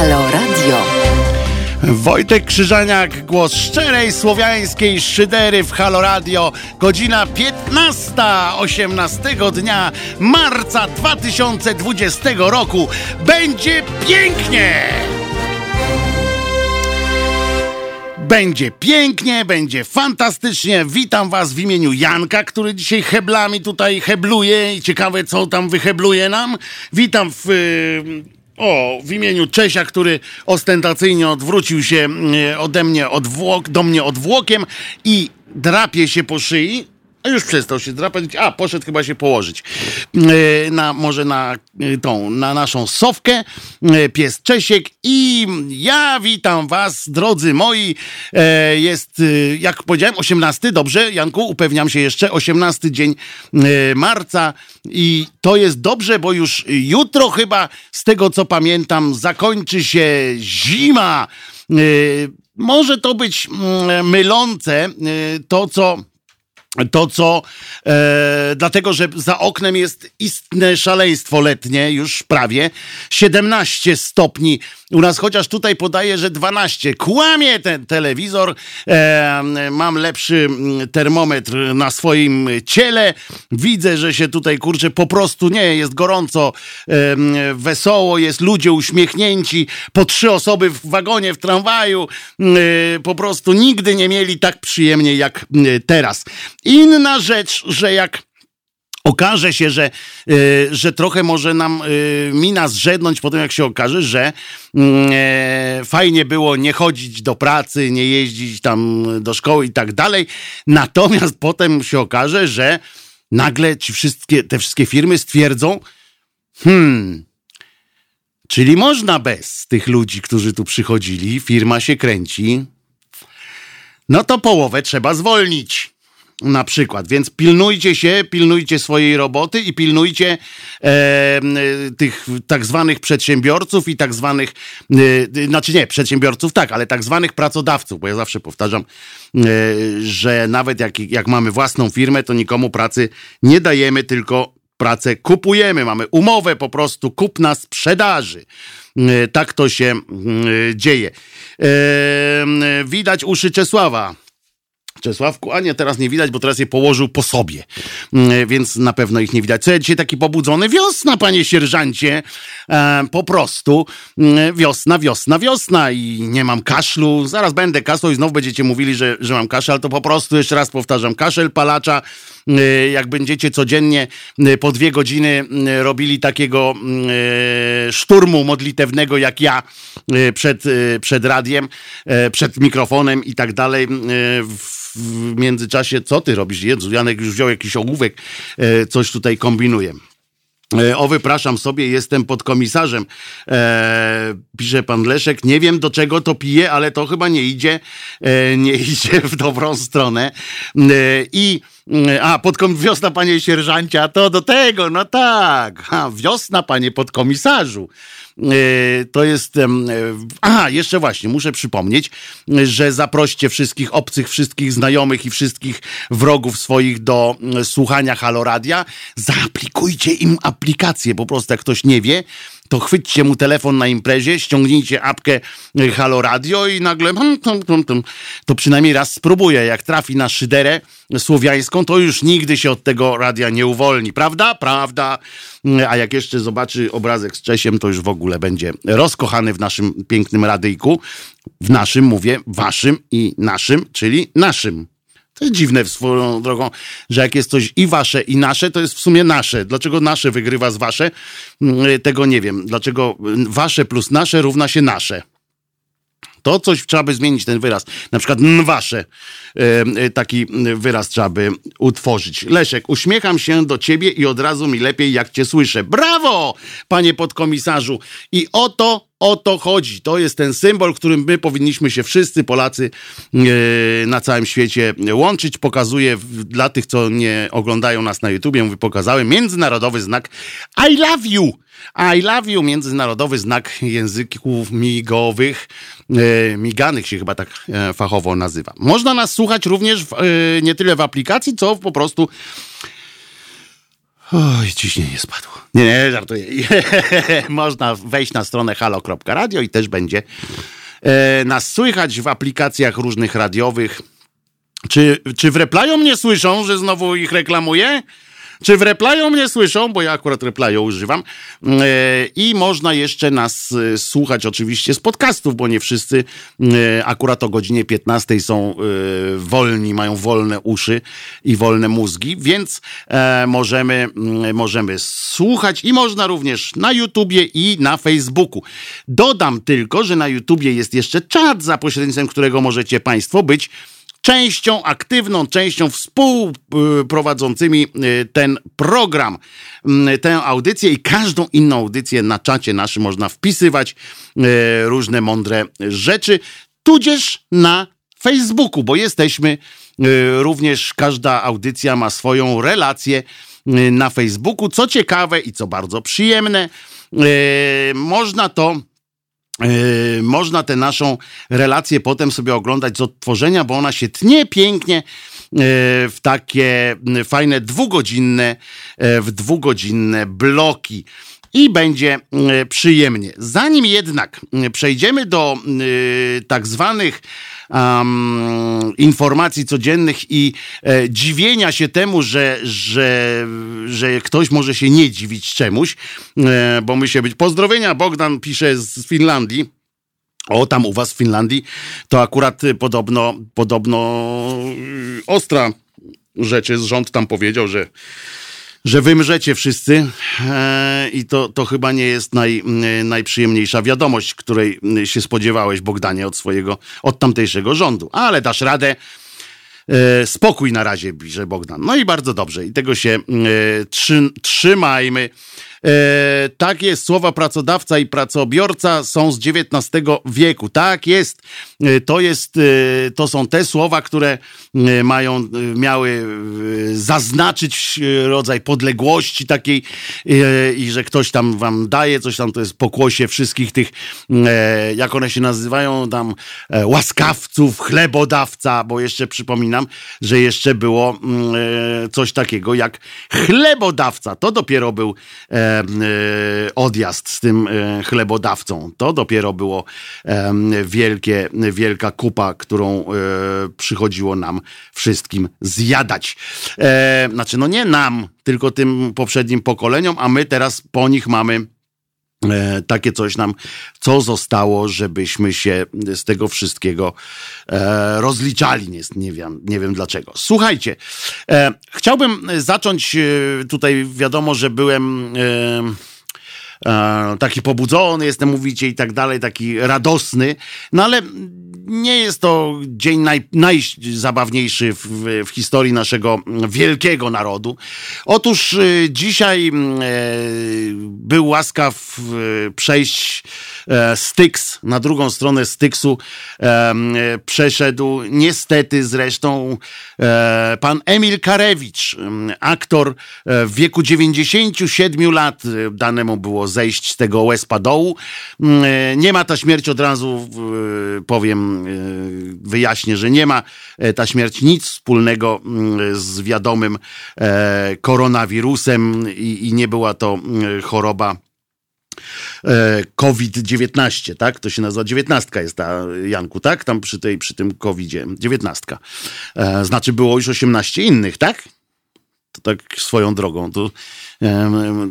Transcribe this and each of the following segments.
Halo Radio. Wojtek Krzyżaniak, głos szczerej słowiańskiej szydery w Halo Radio. Godzina 15, 18 dnia marca 2020 roku. Będzie pięknie! Będzie pięknie, będzie fantastycznie. Witam Was w imieniu Janka, który dzisiaj heblami tutaj hebluje i ciekawe, co tam wyhebluje nam. Witam w. y, O, w imieniu Czesia, który ostentacyjnie odwrócił się y, ode mnie odwłok, do mnie odwłokiem i drapie się po szyi. A już przestał się drapać. A, poszedł chyba się położyć. Y, Na, może na y, tą, na naszą sowkę. y, Pies Czesiek. I ja witam was, drodzy moi. E, Jest, jak powiedziałem, 18. Dobrze, Janku, upewniam się jeszcze. 18 dzień marca. I to jest dobrze, bo już jutro chyba, z tego co pamiętam, zakończy się zima. Może to być mm, mylące, to co to, co e, dlatego, że za oknem jest istne szaleństwo letnie, już prawie. 17 stopni u nas, chociaż tutaj podaje, że 12. Kłamie ten telewizor. E, mam lepszy mm, termometr na swoim ciele. Widzę, że się tutaj kurczę po prostu nie jest gorąco, e, wesoło, jest ludzie uśmiechnięci, po trzy osoby w wagonie, w tramwaju. E, po prostu nigdy nie mieli tak przyjemnie jak teraz. Inna rzecz, że jak okaże się, że, y, że trochę może nam y, mina zrzednąć po tym, jak się okaże, że mm, e, fajnie było nie chodzić do pracy, nie jeździć tam do szkoły i tak dalej. Natomiast potem się okaże, że nagle ci wszystkie, te wszystkie firmy stwierdzą, hmm, czyli można bez tych ludzi, którzy tu przychodzili, firma się kręci, no to połowę trzeba zwolnić. Na przykład, więc pilnujcie się, pilnujcie swojej roboty i pilnujcie e, m, tych tak zwanych przedsiębiorców i tak zwanych, e, znaczy nie, przedsiębiorców tak, ale tak zwanych pracodawców, bo ja zawsze powtarzam, e, że nawet jak, jak mamy własną firmę, to nikomu pracy nie dajemy, tylko pracę kupujemy. Mamy umowę po prostu kupna sprzedaży. E, Tak to się mm, dzieje. E, Widać uszy Czesława. Czesławku, a nie, teraz nie widać, bo teraz je położył po sobie, Mm, więc na pewno ich nie widać. Co ja dzisiaj taki pobudzony? Wiosna, panie sierżancie, e, po prostu mm, wiosna, wiosna, wiosna i nie mam kaszlu, zaraz będę kaszlał i znowu będziecie mówili, że, że mam kaszel, to po prostu, jeszcze raz powtarzam, kaszel palacza, jak będziecie codziennie e, po dwie godziny e, robili takiego szturmu modlitewnego jak ja przed, przed radiem, przed mikrofonem i tak dalej, w międzyczasie, co ty robisz? Jezu, Janek już wziął jakiś ołówek, coś tutaj kombinuje. E, O, wypraszam sobie, jestem podkomisarzem. E, pisze pan Leszek. Nie wiem do czego to pije, ale to chyba nie idzie, e, nie idzie w dobrą stronę. E, I e, a, podkom wiosna, panie sierżancie, a to do tego, no tak. A, wiosna, panie podkomisarzu. E, To jest. e, Aha, jeszcze właśnie, muszę przypomnieć, że zaproście wszystkich obcych, wszystkich znajomych i wszystkich wrogów swoich do słuchania Haloradia. Zaaplikujcie im aplikację. Po prostu, jak ktoś nie wie, to chwyćcie mu telefon na imprezie, ściągnijcie apkę y, Halo Radio i nagle to przynajmniej raz spróbuję. Jak trafi na szyderę słowiańską, to już nigdy się od tego radia nie uwolni. Prawda? Prawda. Y, A jak jeszcze zobaczy obrazek z Czesiem, to już w ogóle będzie rozkochany w naszym pięknym radyjku. W naszym, mówię, waszym i naszym, czyli naszym. To jest dziwne swoją drogą, że jak jest coś i wasze, i nasze, to jest w sumie nasze. Dlaczego nasze wygrywa z wasze? Mm, Tego nie wiem. Dlaczego mm, wasze plus nasze równa się nasze? To coś trzeba by zmienić, ten wyraz. Na przykład wasze. E, Taki wyraz trzeba by utworzyć. Leszek, uśmiecham się do ciebie i od razu mi lepiej, jak cię słyszę. Brawo, panie podkomisarzu. I o to, o to chodzi. To jest ten symbol, którym my powinniśmy się wszyscy Polacy e, na całym świecie łączyć. Pokazuję dla tych, co nie oglądają nas na YouTubie, mówię, pokazałem międzynarodowy znak I love you. I love you, międzynarodowy znak języków migowych, e, miganych się chyba tak e, fachowo nazywa. Można nas słuchać również w, e, nie tyle w aplikacji, co po prostu Oj, ciśnienie spadło. Nie, nie, żartuję. Można wejść na stronę halo.radio i też będzie nas słychać w aplikacjach różnych radiowych. Czy, czy w replaju mnie słyszą, że znowu ich reklamuję? Czy w replaju mnie słyszą? Bo ja akurat replaju używam. E, I można jeszcze nas e, słuchać oczywiście z podcastów, bo nie wszyscy e, akurat o godzinie 15 są wolni, mają wolne uszy i wolne mózgi, więc możemy, możemy słuchać i można również na YouTubie i na Facebooku. Dodam tylko, że na YouTubie jest jeszcze czat, za pośrednictwem którego możecie Państwo być częścią, aktywną częścią współprowadzącymi y, ten program, y, tę audycję i każdą inną audycję na czacie naszym można wpisywać y, różne mądre rzeczy, tudzież na Facebooku, bo jesteśmy również, każda audycja ma swoją relację na Facebooku. Co ciekawe i co bardzo przyjemne, można to można tę naszą relację potem sobie oglądać z odtworzenia, bo ona się tnie pięknie yy, w takie fajne dwugodzinne, yy, w dwugodzinne bloki i będzie przyjemnie. Zanim jednak przejdziemy do tak zwanych um, informacji codziennych i e, dziwienia się temu, że, że, że ktoś może się nie dziwić czemuś, e, bo my się być. Pozdrowienia, Bogdan pisze z Finlandii. O, tam u was w Finlandii to akurat podobno, podobno ostra rzeczy. Rząd tam powiedział, że że wymrzecie wszyscy e, i to, to chyba nie jest naj, najprzyjemniejsza wiadomość, której się spodziewałeś, Bogdanie, od swojego, od tamtejszego rządu. Ale dasz radę. E, spokój na razie, pisze Bogdan. No i bardzo dobrze. I tego się e, trzy, trzymajmy. E, tak jest, słowa pracodawca i pracobiorca są z XIX wieku. Tak jest. E, to jest, e, to są te słowa, które mają, miały zaznaczyć rodzaj podległości takiej i że ktoś tam wam daje, coś tam to jest pokłosie wszystkich tych, jak one się nazywają, tam łaskawców, chlebodawca, bo jeszcze przypominam, że jeszcze było mm, coś takiego jak chlebodawca. To dopiero był E, odjazd z tym e, chlebodawcą. To dopiero było wielkie, wielka kupa, którą e, przychodziło nam wszystkim zjadać. Znaczy, no nie nam, tylko tym poprzednim pokoleniom, a my teraz po nich mamy E, takie coś nam, co zostało, żebyśmy się z tego wszystkiego e, rozliczali. Nie, nie, wiem, nie wiem dlaczego. Słuchajcie, e, chciałbym zacząć e, tutaj, wiadomo, że byłem e, e, taki pobudzony, jestem, mówicie, i tak dalej, taki radosny, no ale nie jest to dzień naj, najzabawniejszy w, w, historii naszego wielkiego narodu. Otóż y, dzisiaj y, był łaskaw y, przejść e, Styx, na drugą stronę Styksu e, przeszedł niestety zresztą e, pan Emil Karewicz, aktor w wieku 97 lat, danemu było zejść z tego łezpa dołu. Nie ma ta śmierć od razu, powiem wyjaśnię, że nie ma e, ta śmierć nic wspólnego mm, z wiadomym e, koronawirusem i, nie była to mm, choroba e, COVID-19, tak? To się nazywa dziewiętnastka jest ta, Janku, tak? Tam przy, tej, przy tym COVID-zie. Dziewiętnastka. Znaczy było już 18 innych, tak? To tak swoją drogą. To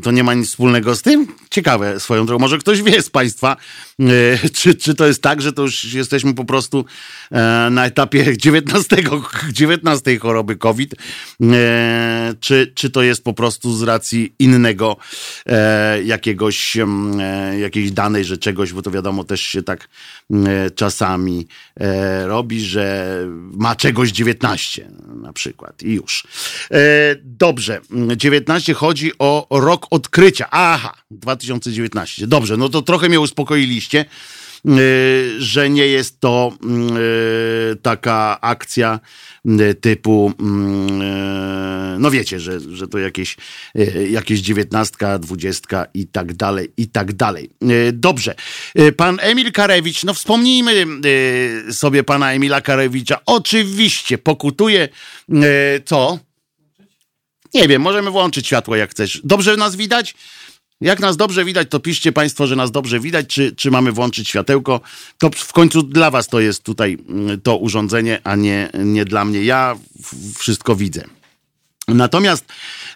to nie ma nic wspólnego z tym? Ciekawe swoją drogą. Może ktoś wie z Państwa, e, czy, czy to jest tak, że to już jesteśmy po prostu e, na etapie 19, 19 choroby COVID, e, czy, czy to jest po prostu z racji innego jakiegoś, jakiejś danej, że czegoś, bo to wiadomo też się tak czasami robi, że ma czegoś 19 na przykład i już. Dobrze, 19 chodzi o rok odkrycia. Aha, 2019. Dobrze, no to trochę mnie uspokoiliście, yy, że nie jest to yy, taka akcja yy, typu, no wiecie, że, że to jakieś, jakieś dziewiętnastka, dwudziestka i tak dalej, i tak dalej. Dobrze. Pan Emil Karewicz, no wspomnijmy sobie pana Emila Karewicza. Oczywiście pokutuje co? Nie wiem, możemy włączyć światło jak chcesz. Dobrze nas widać? Jak nas dobrze widać, to piszcie Państwo, że nas dobrze widać, czy, czy mamy włączyć światełko. To w końcu dla Was to jest tutaj mm, to urządzenie, a nie, nie dla mnie. Ja wszystko widzę. Natomiast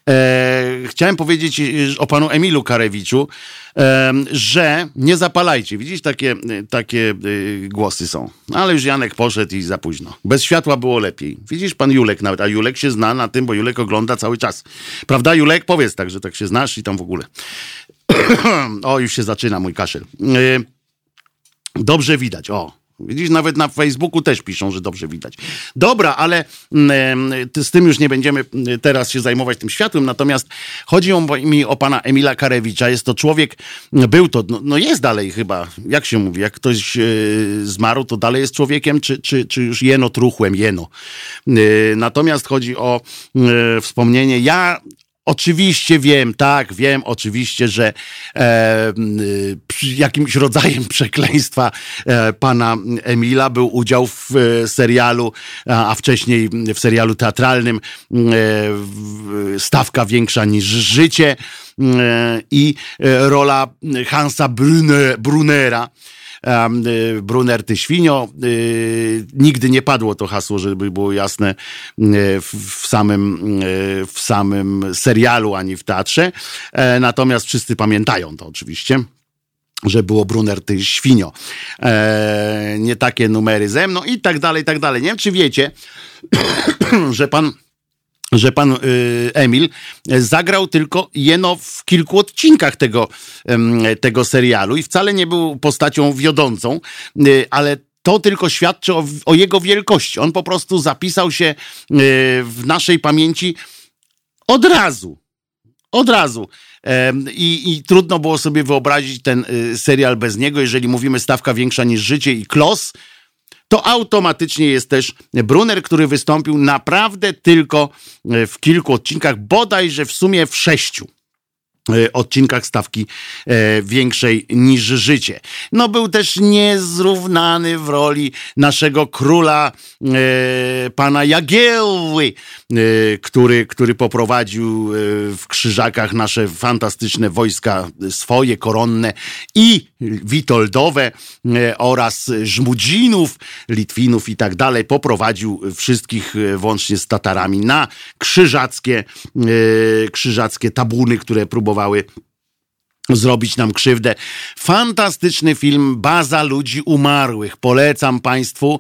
e, chciałem powiedzieć e, o panu Emilu Karewiczu, e, że nie zapalajcie. Widzisz, takie, takie e, głosy są. Ale już Janek poszedł i za późno. Bez światła było lepiej. Widzisz, pan Julek nawet, a Julek się zna na tym, bo Julek ogląda cały czas. Prawda, Julek? Powiedz tak, że tak się znasz i tam w ogóle. o, już się zaczyna mój kaszel. E, dobrze widać, o. Widzisz, nawet na Facebooku też piszą, że dobrze widać. Dobra, ale mm, z tym już nie będziemy mm, teraz się zajmować tym światłem, natomiast chodzi mi o pana Emila Karewicza. Jest to człowiek, był to, no, no jest dalej chyba, jak się mówi, jak ktoś yy, zmarł, to dalej jest człowiekiem, czy, czy, czy już jeno truchłem, jeno. Yy, natomiast chodzi o yy, wspomnienie. Ja Oczywiście wiem, tak, wiem oczywiście, że e, jakimś rodzajem przekleństwa e, pana Emila był udział w e, serialu, a, a, wcześniej w serialu teatralnym e, Stawka większa niż życie e, i e, rola Hansa Brune, Brunera Y, Brunner ty świnio. Y, nigdy nie padło to hasło, żeby było jasne y, w samym, w samym serialu ani w teatrze. E, natomiast wszyscy pamiętają to oczywiście że było Brunner, ty świnio. E, nie takie numery ze mną i tak dalej, i tak dalej. Nie wiem, czy wiecie, że pan że pan y, Emil zagrał tylko jeno w kilku odcinkach tego, tego serialu i wcale nie był postacią wiodącą, y, ale to tylko świadczy o, o, jego wielkości. On po prostu zapisał się y, w naszej pamięci od razu. Od razu. I, I, trudno było sobie wyobrazić ten serial bez niego. Jeżeli mówimy stawka większa niż życie i klos, to automatycznie jest też Brunner, który wystąpił naprawdę tylko e, w kilku odcinkach, bodajże w sumie w sześciu. E, odcinkach stawki e, większej niż życie. No był też niezrównany w roli naszego króla e, pana Jagiełły, który, który poprowadził w Krzyżakach nasze fantastyczne wojska swoje, koronne i witoldowe oraz Żmudzinów, Litwinów i tak dalej. Poprowadził wszystkich włącznie z Tatarami na krzyżackie, krzyżackie tabuny, które próbowały próbowały zrobić nam krzywdę. Fantastyczny film Baza Ludzi Umarłych. Polecam Państwu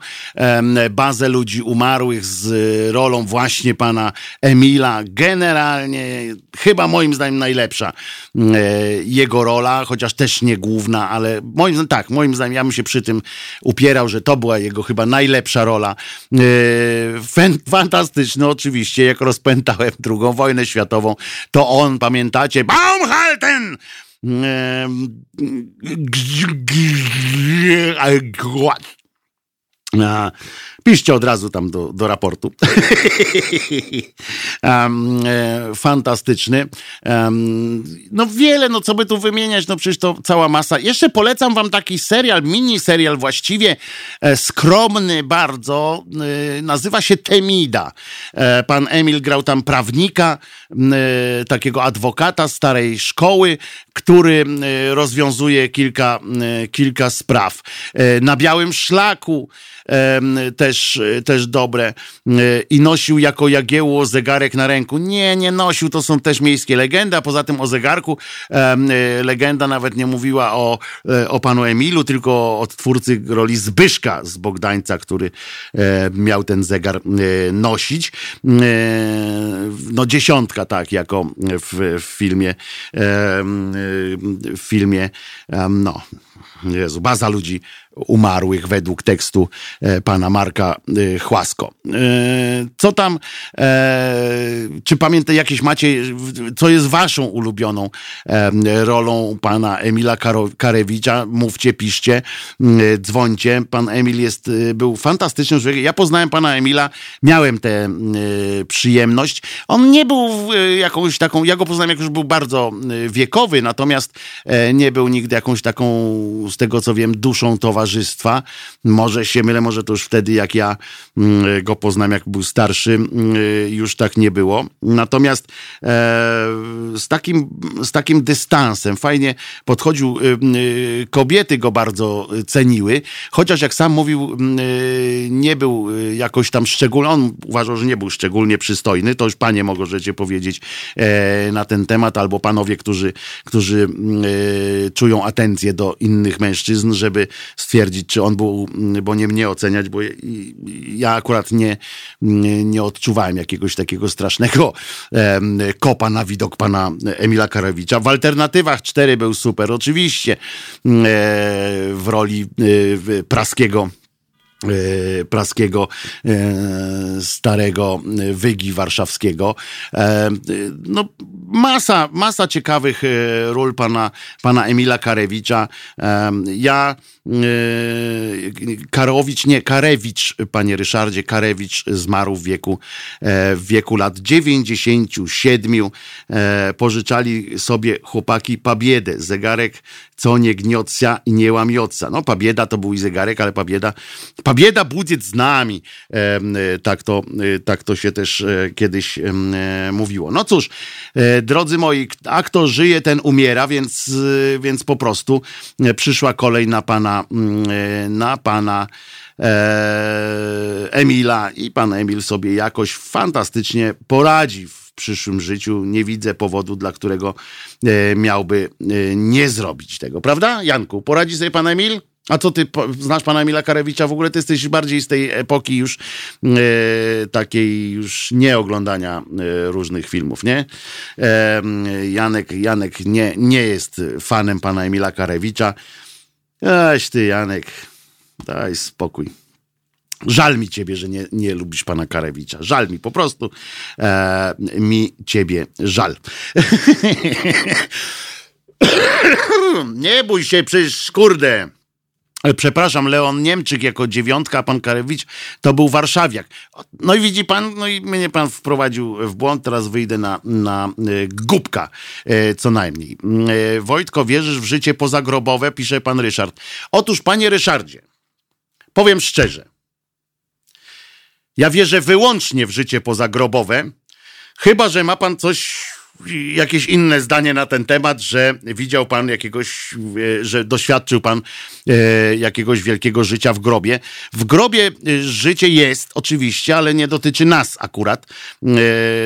Bazę Ludzi Umarłych z rolą właśnie pana Emila. Generalnie chyba moim zdaniem najlepsza jego rola, chociaż też nie główna, ale moim zdaniem tak, moim zdaniem ja bym się przy tym upierał, że to była jego chyba najlepsza rola. E, fantastyczny oczywiście, jak rozpętałem drugą wojnę światową, to on, pamiętacie, Baumhalten! Uh, Piszcie od razu tam do, do raportu. um, e, fantastyczny. Um, no wiele, no co by tu wymieniać, no przecież to cała masa. Jeszcze polecam wam taki serial, mini serial właściwie e, skromny bardzo. E, nazywa się Temida. E, pan Emil grał tam prawnika, e, takiego adwokata starej szkoły, który e, rozwiązuje kilka, kilka spraw. na białym szlaku też, też dobre. I nosił jako jagiełło zegarek na ręku. Nie, nie nosił, to są też miejskie legendy, a poza tym o zegarku legenda nawet nie mówiła o, e, o panu Emilu, tylko o twórcy roli Zbyszka z Bogdańca, który e, miał ten zegar e, nosić. No dziesiątka, tak, jako w, w filmie w filmie no Jezu, baza ludzi umarłych według tekstu e, pana Marka e, Chłasko. E, co tam, czy pamiętacie jakieś macie, co jest waszą ulubioną rolą pana Emila Karewicza? Mówcie, piszcie, dzwońcie. Pan Emil jest, był fantastycznym człowiekiem. Ja poznałem pana Emila, miałem tę przyjemność. On nie był jakąś taką, ja go poznałem, jak już był bardzo wiekowy, natomiast nie był nigdy jakąś taką, z tego co wiem, duszą towarzystwa towarzystwa. Może się mylę, może to już wtedy jak ja mm, go poznam, jak był starszy, mm, już tak nie było. Natomiast e, z, takim, z takim dystansem fajnie podchodził. Kobiety go bardzo ceniły, chociaż jak sam mówił, nie był jakoś tam szczególny, on uważał, że nie był szczególnie przystojny, to już panie mogą rzecie powiedzieć e, na ten temat, albo panowie, którzy, którzy czują atencję do innych mężczyzn, żeby stwierdzić, czy on był, bo nie mnie oceniać, bo ja akurat nie, nie odczuwałem jakiegoś takiego strasznego kopa na widok pana Emila Karewicza. W alternatywach cztery był super, oczywiście w roli praskiego E, praskiego e, starego wygi warszawskiego. E, no, masa, masa ciekawych ról pana, pana Emila Karewicza. Ja Karowicz, nie, Karewicz, panie Ryszardzie, Karewicz zmarł w wieku, w wieku lat 97. Pożyczali sobie chłopaki pabiedę, zegarek co nie gniocja i nie łamioca. No pabieda to był i zegarek, ale pabieda, pabieda budziec z nami. E, tak, to, e, tak to się też e, kiedyś mówiło. No cóż, drodzy moi, a kto żyje, ten umiera, więc, więc po prostu przyszła kolej na pana, na pana Emila i pan Emil sobie jakoś fantastycznie poradzi w przyszłym życiu. Nie widzę powodu, dla którego e, miałby e, nie zrobić tego. Prawda, Janku? Poradzi sobie pan Emil? A co ty znasz pana Emila Karewicza? W ogóle ty jesteś bardziej z tej epoki już e, takiej już nie oglądania e, różnych filmów, nie? E, Janek, Janek nie, nie jest fanem pana Emila Karewicza. Eś ty, Janek, daj spokój. Żal mi ciebie, że nie, nie lubisz pana Karewicza. Żal mi, po prostu e, mi ciebie żal. nie bój się, przecież kurde. Przepraszam, Leon Niemczyk jako dziewiątka, a pan Karewicz to był warszawiak. No i widzi pan, no i mnie pan wprowadził w błąd, teraz wyjdę na, na e, głupka e, co najmniej. E, Wojtko, wierzysz w życie pozagrobowe? Pisze pan Ryszard. Otóż, panie Ryszardzie, powiem szczerze, ja wierzę wyłącznie w życie pozagrobowe, chyba że ma pan coś jakieś inne zdanie na ten temat, że widział pan jakiegoś, że doświadczył pan jakiegoś wielkiego życia w grobie. W grobie e, życie jest oczywiście, ale nie dotyczy nas akurat.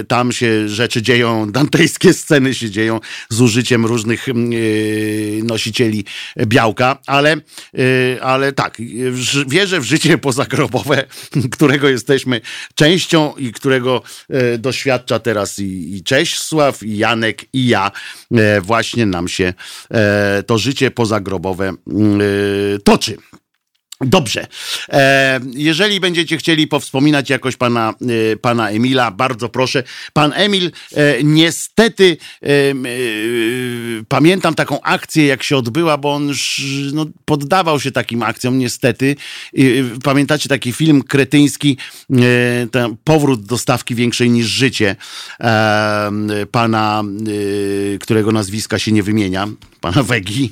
Tam się rzeczy dzieją, dantejskie sceny się dzieją z użyciem różnych nosicieli białka, ale, ale tak, wierzę w życie pozagrobowe, którego jesteśmy częścią i którego doświadcza teraz i, i Cześsław, i Janek i ja e, właśnie nam się e, to życie pozagrobowe e, toczy. Dobrze. E, jeżeli będziecie chcieli powspominać jakoś pana, e, pana Emila, bardzo proszę. Pan Emil, e, niestety pamiętam taką akcję, jak się odbyła, bo on no, poddawał się takim akcjom, niestety. pamiętacie taki film kretyński, powrót do stawki większej niż życie pana, którego nazwiska się nie wymienia, pana Wegi.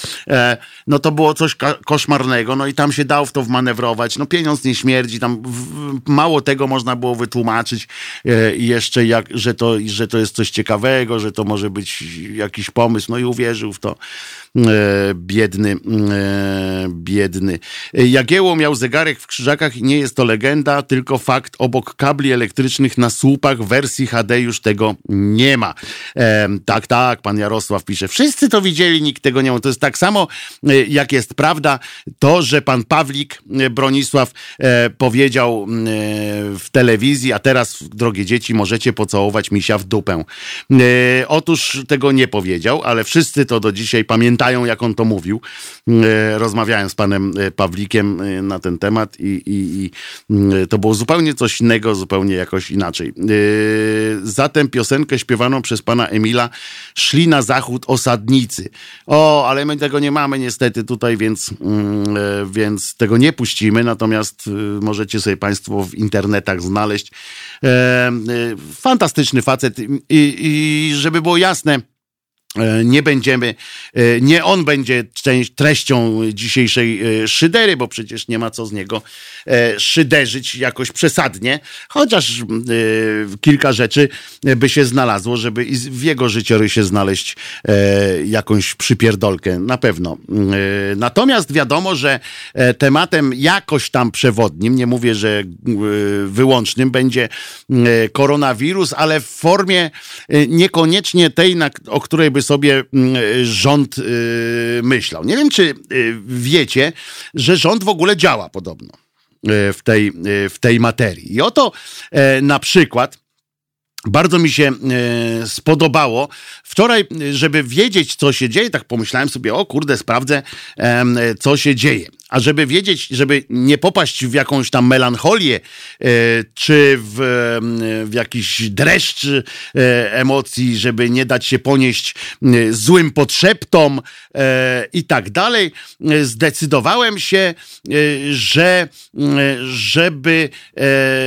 no to było coś koszmarnego no i tam się dało w to wmanewrować. No pieniądz nie śmierdzi, tam w, mało tego można było wytłumaczyć e, jeszcze, jak, że, to, że to jest coś ciekawego, że to może być jakiś pomysł, no i uwierzył w to. E, biedny, e, biedny. Jagieło miał zegarek w krzyżakach i nie jest to legenda, tylko fakt. Obok kabli elektrycznych na słupach wersji HD już tego nie ma. E, tak, tak, pan Jarosław pisze. Wszyscy to widzieli, nikt tego nie ma. To jest tak samo, jak jest prawda, to, że pan Pawlik Bronisław powiedział w telewizji, a teraz, drogie dzieci, możecie pocałować misia w dupę. Otóż tego nie powiedział, ale wszyscy to do dzisiaj pamiętają pamiętają, jak on to mówił. E, rozmawiałem z panem e, Pawlikiem e, na ten temat i, i, i to było zupełnie coś innego, zupełnie jakoś inaczej. Zatem piosenkę śpiewaną przez pana Emila Szli na zachód osadnicy. O, ale my tego nie mamy niestety tutaj, więc, więc tego nie puścimy, natomiast możecie sobie państwo w internetach znaleźć. Fantastyczny facet i, i żeby było jasne, nie będziemy, e, nie on będzie treścią dzisiejszej e, szydery, bo przecież nie ma co z niego szyderzyć jakoś przesadnie, chociaż kilka rzeczy by się znalazło, żeby w jego życiorysie znaleźć jakąś przypierdolkę, na pewno. Natomiast wiadomo, że tematem jakoś tam przewodnim, nie mówię, że wyłącznym, będzie koronawirus, ale w formie niekoniecznie tej, o której by sobie mm, rząd y, myślał. Nie wiem, czy y, wiecie, że rząd w ogóle działa podobno y, w tej, w tej materii. I oto e, na przykład bardzo mi się e, spodobało. Wczoraj, żeby wiedzieć, co się dzieje, tak pomyślałem sobie, o kurde, sprawdzę, co się dzieje. A żeby wiedzieć, żeby nie popaść w jakąś tam melancholię, e, czy w, w jakiś dreszcz e, emocji, żeby nie dać się ponieść e, złym podszeptom i tak dalej, zdecydowałem się, że żeby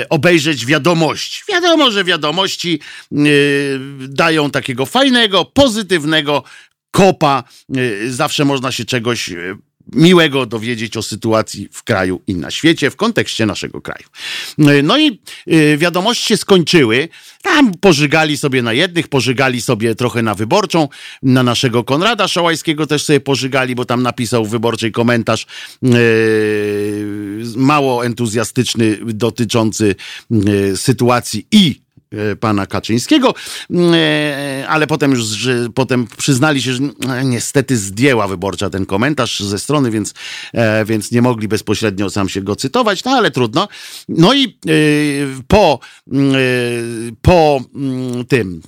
obejrzeć wiadomości. Wiadomo, że wiadomości dają takiego fajnego, pozytywnego kopa. Zawsze można się czegoś miłego dowiedzieć o sytuacji w kraju i na świecie w kontekście naszego kraju. No i y, wiadomości się skończyły. Tam pożygali sobie na jednych, pożygali sobie trochę na wyborczą, na naszego Konrada Szołajskiego też sobie pożygali, bo tam napisał w wyborczej komentarz yy, mało entuzjastyczny dotyczący sytuacji i E, pana Kaczyńskiego, e, ale potem już że, potem przyznali się, że e, niestety zdjęła wyborcza ten komentarz ze strony, więc, więc nie mogli bezpośrednio sam się go cytować, no ale trudno. No i po, po tym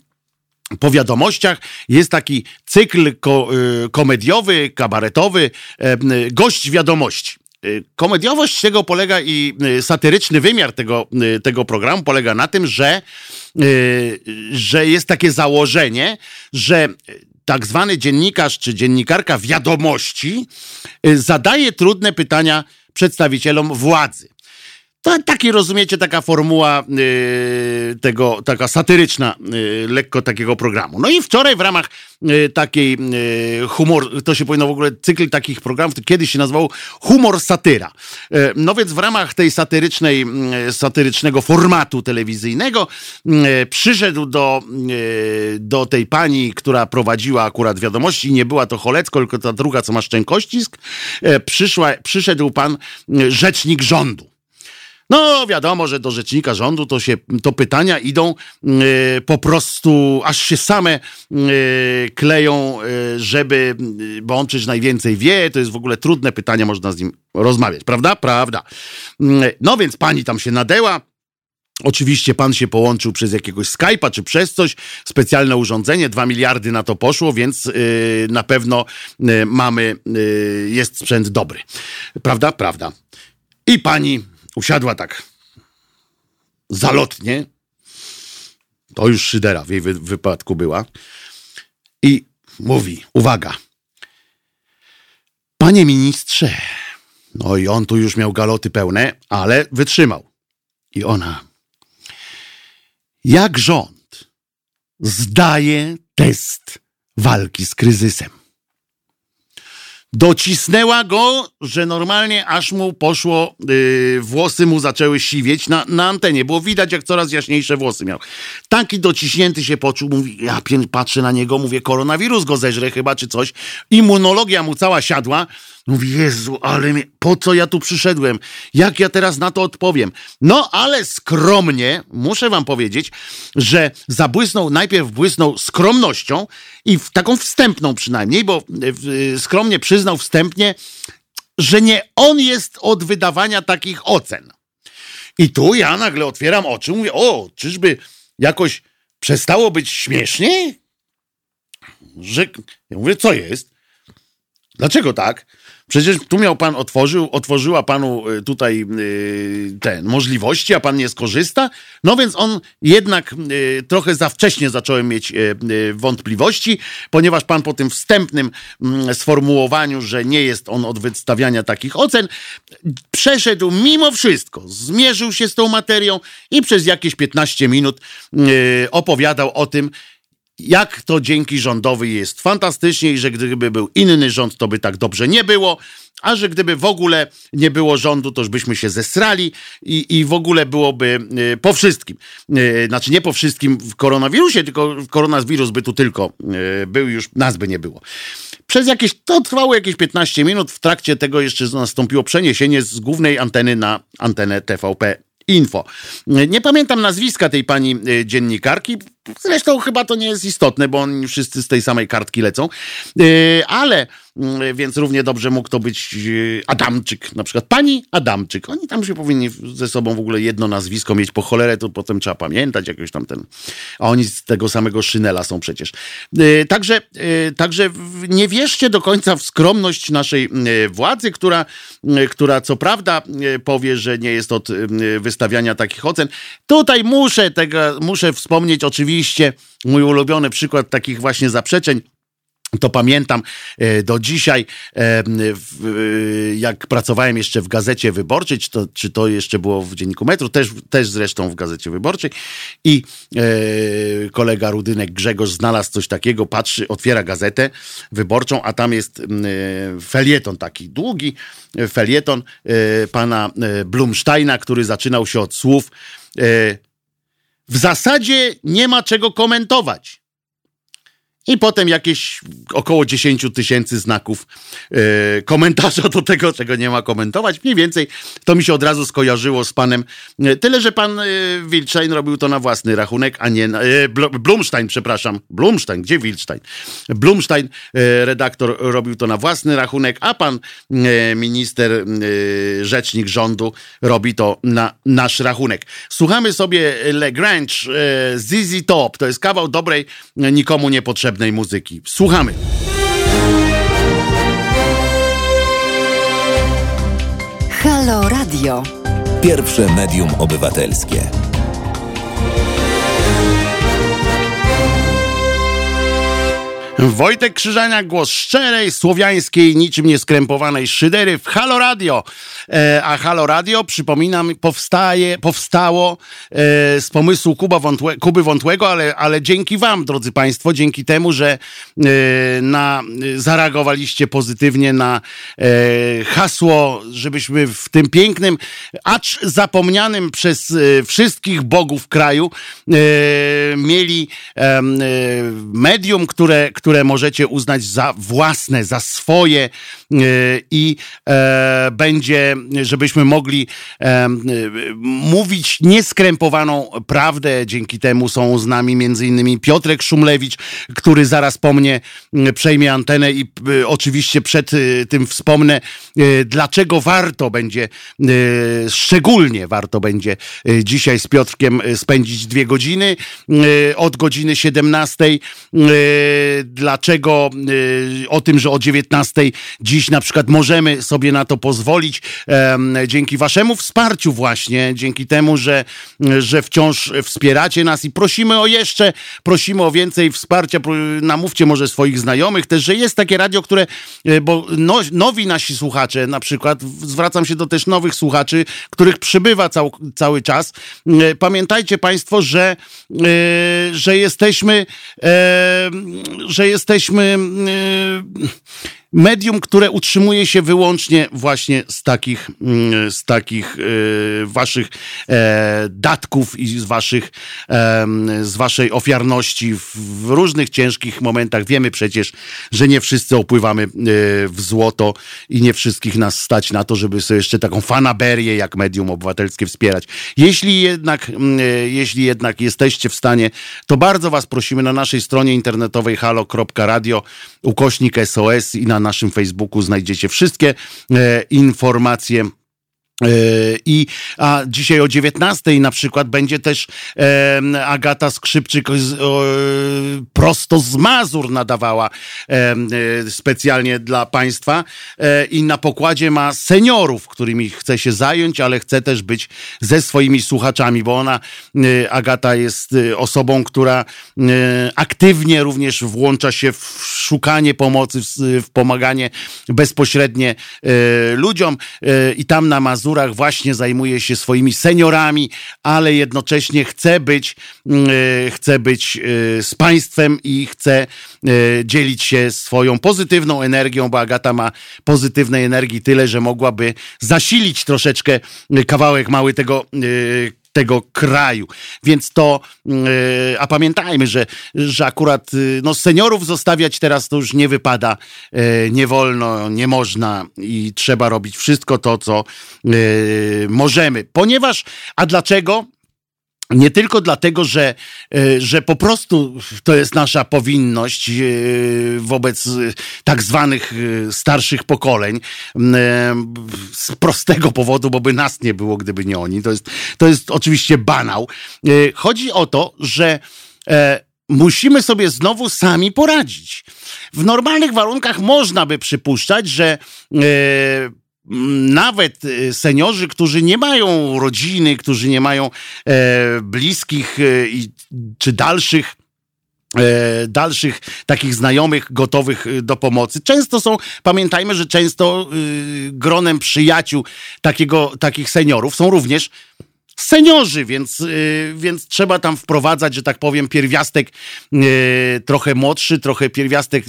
po wiadomościach jest taki cykl ko komediowy, kabaretowy, gość wiadomości. Y, komediowość tego polega i y, satyryczny wymiar tego, y, tego programu polega na tym, że, że jest takie założenie, że tak zwany dziennikarz czy dziennikarka wiadomości zadaje trudne pytania przedstawicielom władzy. To taki, rozumiecie, taka formuła yy, tego, taka satyryczna, yy, lekko takiego programu. No i wczoraj w ramach yy, takiej humor, to się powinno w ogóle, cykl takich programów, kiedyś się nazywał humor satyra. no więc w ramach tej satyrycznej, satyrycznego formatu telewizyjnego przyszedł do, do tej pani, która prowadziła akurat wiadomości, nie była to Cholecko, tylko ta druga, co ma szczękościsk, przyszła, przyszedł pan rzecznik rządu. No wiadomo, że do rzecznika rządu to się to pytania idą yy, po prostu aż się same yy, kleją, yy, żeby, bo on przecież najwięcej wie, to jest w ogóle trudne pytania, można z nim rozmawiać, prawda? Prawda. No więc pani tam się nadeła. Oczywiście pan się połączył przez jakiegoś Skype'a czy przez coś, specjalne urządzenie, dwa miliardy na to poszło, więc yy, na pewno yy, mamy, yy, jest sprzęt dobry. Prawda? Prawda. I pani usiadła tak zalotnie. To już szydera w jej wy wypadku była. I mówi, uwaga, panie ministrze, no i on tu już miał galoty pełne, ale wytrzymał. I ona, jak rząd zdaje test walki z kryzysem? Docisnęła go, że normalnie aż mu poszło, yy, włosy mu zaczęły siwieć na, na antenie. Było widać, jak coraz jaśniejsze włosy miał. Taki dociśnięty się poczuł, mówi, ja patrzę na niego, mówię, koronawirus go zeżre chyba, czy coś. Immunologia mu cała siadła. Mówi, Jezu, ale mnie, po co ja tu przyszedłem? Jak ja teraz na to odpowiem? No, ale skromnie, muszę wam powiedzieć, że zabłysnął, najpierw błysnął skromnością i w taką wstępną przynajmniej, bo e, skromnie przyznał wstępnie, że nie on jest od wydawania takich ocen. I tu ja nagle otwieram oczy, mówię, o, czyżby jakoś przestało być śmiesznie? Że, ja mówię, co jest? Dlaczego tak? Przecież tu miał pan otworzył, otworzyła panu y, tutaj y, te możliwości, a pan nie skorzysta. No więc on jednak y, trochę za wcześnie zacząłem mieć wątpliwości, ponieważ pan po tym wstępnym mm, sformułowaniu, że nie jest on od wystawiania takich ocen, przeszedł mimo wszystko, zmierzył się z tą materią i przez jakieś 15 minut opowiadał o tym, jak to dzięki rządowi jest fantastycznie i że gdyby był inny rząd, to by tak dobrze nie było a że gdyby w ogóle nie było rządu, to już byśmy się zesrali i, i w ogóle byłoby y, po wszystkim. Y, znaczy nie po wszystkim w koronawirusie, tylko koronawirus by tu tylko y, był, już nas by nie było. Przez jakieś, to trwało jakieś 15 minut, w trakcie tego jeszcze nastąpiło przeniesienie z głównej anteny na antenę TVP Info. Nie pamiętam nazwiska tej pani dziennikarki, zresztą chyba to nie jest istotne, bo oni wszyscy z tej samej kartki lecą, ale Mm, więc równie dobrze mógł to być e, Adamczyk, na przykład pani Adamczyk. Oni tam się powinni ze sobą w ogóle jedno nazwisko mieć po cholerę, to potem trzeba pamiętać jakoś tam ten. A oni z tego samego szynela są przecież. E, także, także nie wierzcie do końca w skromność naszej władzy, która, która co prawda powie, że nie jest od wystawiania takich ocen. Tutaj muszę tego, muszę wspomnieć oczywiście mój ulubiony przykład takich właśnie zaprzeczeń to pamiętam e, do dzisiaj, e, jak pracowałem jeszcze w Gazecie Wyborczej, czy to, czy to jeszcze było w Dzienniku Metru, też, też zresztą w Gazecie Wyborczej. I e, kolega Rudynek Grzegorz znalazł coś takiego, patrzy, otwiera gazetę wyborczą, a tam jest felieton taki długi, felieton pana Blumsteina, który zaczynał się od słów w zasadzie nie ma czego komentować. I potem jakieś około 10 tysięcy znaków e, komentarza do tego, czego nie ma komentować. Mniej więcej to mi się od razu skojarzyło z panem. E, tyle, że pan e, robił to na własny rachunek, a nie. E, Blumstein, przepraszam. Blumstein, gdzie Wilczstein? Blumstein, e, redaktor, robił to na własny rachunek, a pan e, minister, rzecznik rządu robi to na nasz rachunek. Słuchamy sobie Lagrange, ZZ Top. To jest kawał dobrej, nikomu niepotrzebnej potrzebnej muzyki. Słuchamy. Halo Radio. Pierwsze medium obywatelskie. Wojtek Krzyżania, głos szczerej, słowiańskiej, niczym nieskrępowanej szydery w Halo Radio. E, a Halo Radio, przypominam, powstaje, powstało e, z pomysłu Kuba Wątłe, Kuby Wątłego, ale, ale dzięki wam, drodzy państwo, dzięki temu, że e, na, zareagowaliście pozytywnie na e, hasło, żebyśmy w tym pięknym, acz zapomnianym przez e, wszystkich bogów kraju e, mieli medium, które, które które możecie uznać za własne, za swoje e, i e, będzie, żebyśmy mogli e, mówić nieskrępowaną prawdę. Dzięki temu są z nami między innymi Piotrek Szumlewicz, który zaraz po mnie przejmie antenę i oczywiście przed tym wspomnę, dlaczego warto będzie, szczególnie warto będzie dzisiaj z Piotrkiem spędzić dwie godziny od godziny 17 dlaczego y, o tym, że o 19 dziś na przykład możemy sobie na to pozwolić dzięki waszemu wsparciu właśnie, dzięki temu, że, że wciąż wspieracie nas i prosimy o jeszcze, prosimy o więcej wsparcia, namówcie może swoich znajomych też, że jest takie radio, które, y, bo no, nowi nasi słuchacze na przykład, zwracam się do też nowych słuchaczy, których przybywa cał, cały czas. Y, pamiętajcie państwo, że, że jesteśmy, że jesteśmy yy, medium, które utrzymuje się wyłącznie właśnie z takich, mm, z takich e, waszych e, datków i z waszych, z waszej ofiarności w różnych ciężkich momentach. Wiemy przecież, że nie wszyscy opływamy e, w złoto i nie wszystkich nas stać na to, żeby sobie jeszcze taką fanaberię jak medium obywatelskie wspierać. Jeśli jednak, mm, jeśli jednak jesteście w stanie, to bardzo was prosimy na naszej stronie internetowej halo.radio ukośnik SOS i na naszym Facebooku znajdziecie wszystkie e, informacje I a dzisiaj o 19 na przykład będzie też e, Agata Skrzypczyk z, e, prosto z Mazur nadawała e, specjalnie dla Państwa. E, i na pokładzie ma seniorów, którymi chce się zająć, ale chce też być ze swoimi słuchaczami, bo ona, e, Agata jest osobą, która aktywnie również włącza się w szukanie pomocy, w, w pomaganie bezpośrednie ludziom. I tam na Mazur Właśnie zajmuje się swoimi seniorami, ale jednocześnie chce być, chce być z państwem i chce dzielić się swoją pozytywną energią, bo Agata ma pozytywnej energii tyle, że mogłaby zasilić troszeczkę kawałek mały tego tego kraju. Więc to, yy, a pamiętajmy, że, że akurat yy, no, seniorów zostawiać teraz to już nie wypada, yy, nie wolno, nie można i trzeba robić wszystko to, co możemy. Ponieważ, a dlaczego? Nie tylko dlatego, że, e, że po prostu to jest nasza powinność e, wobec tak zwanych e, starszych pokoleń, z prostego powodu, bo by nas nie było, gdyby nie oni. To jest, to jest oczywiście banał. Chodzi o to, że musimy sobie znowu sami poradzić. W normalnych warunkach można by przypuszczać, że nawet y, seniorzy, którzy nie mają rodziny, którzy nie mają e, bliskich e, czy dalszych e, dalszych takich znajomych gotowych y, do pomocy. Często są, pamiętajmy, że często y, gronem przyjaciół takiego, takich seniorów są również seniorzy, więc, y, więc trzeba tam wprowadzać, że tak powiem, pierwiastek y, trochę młodszy, trochę pierwiastek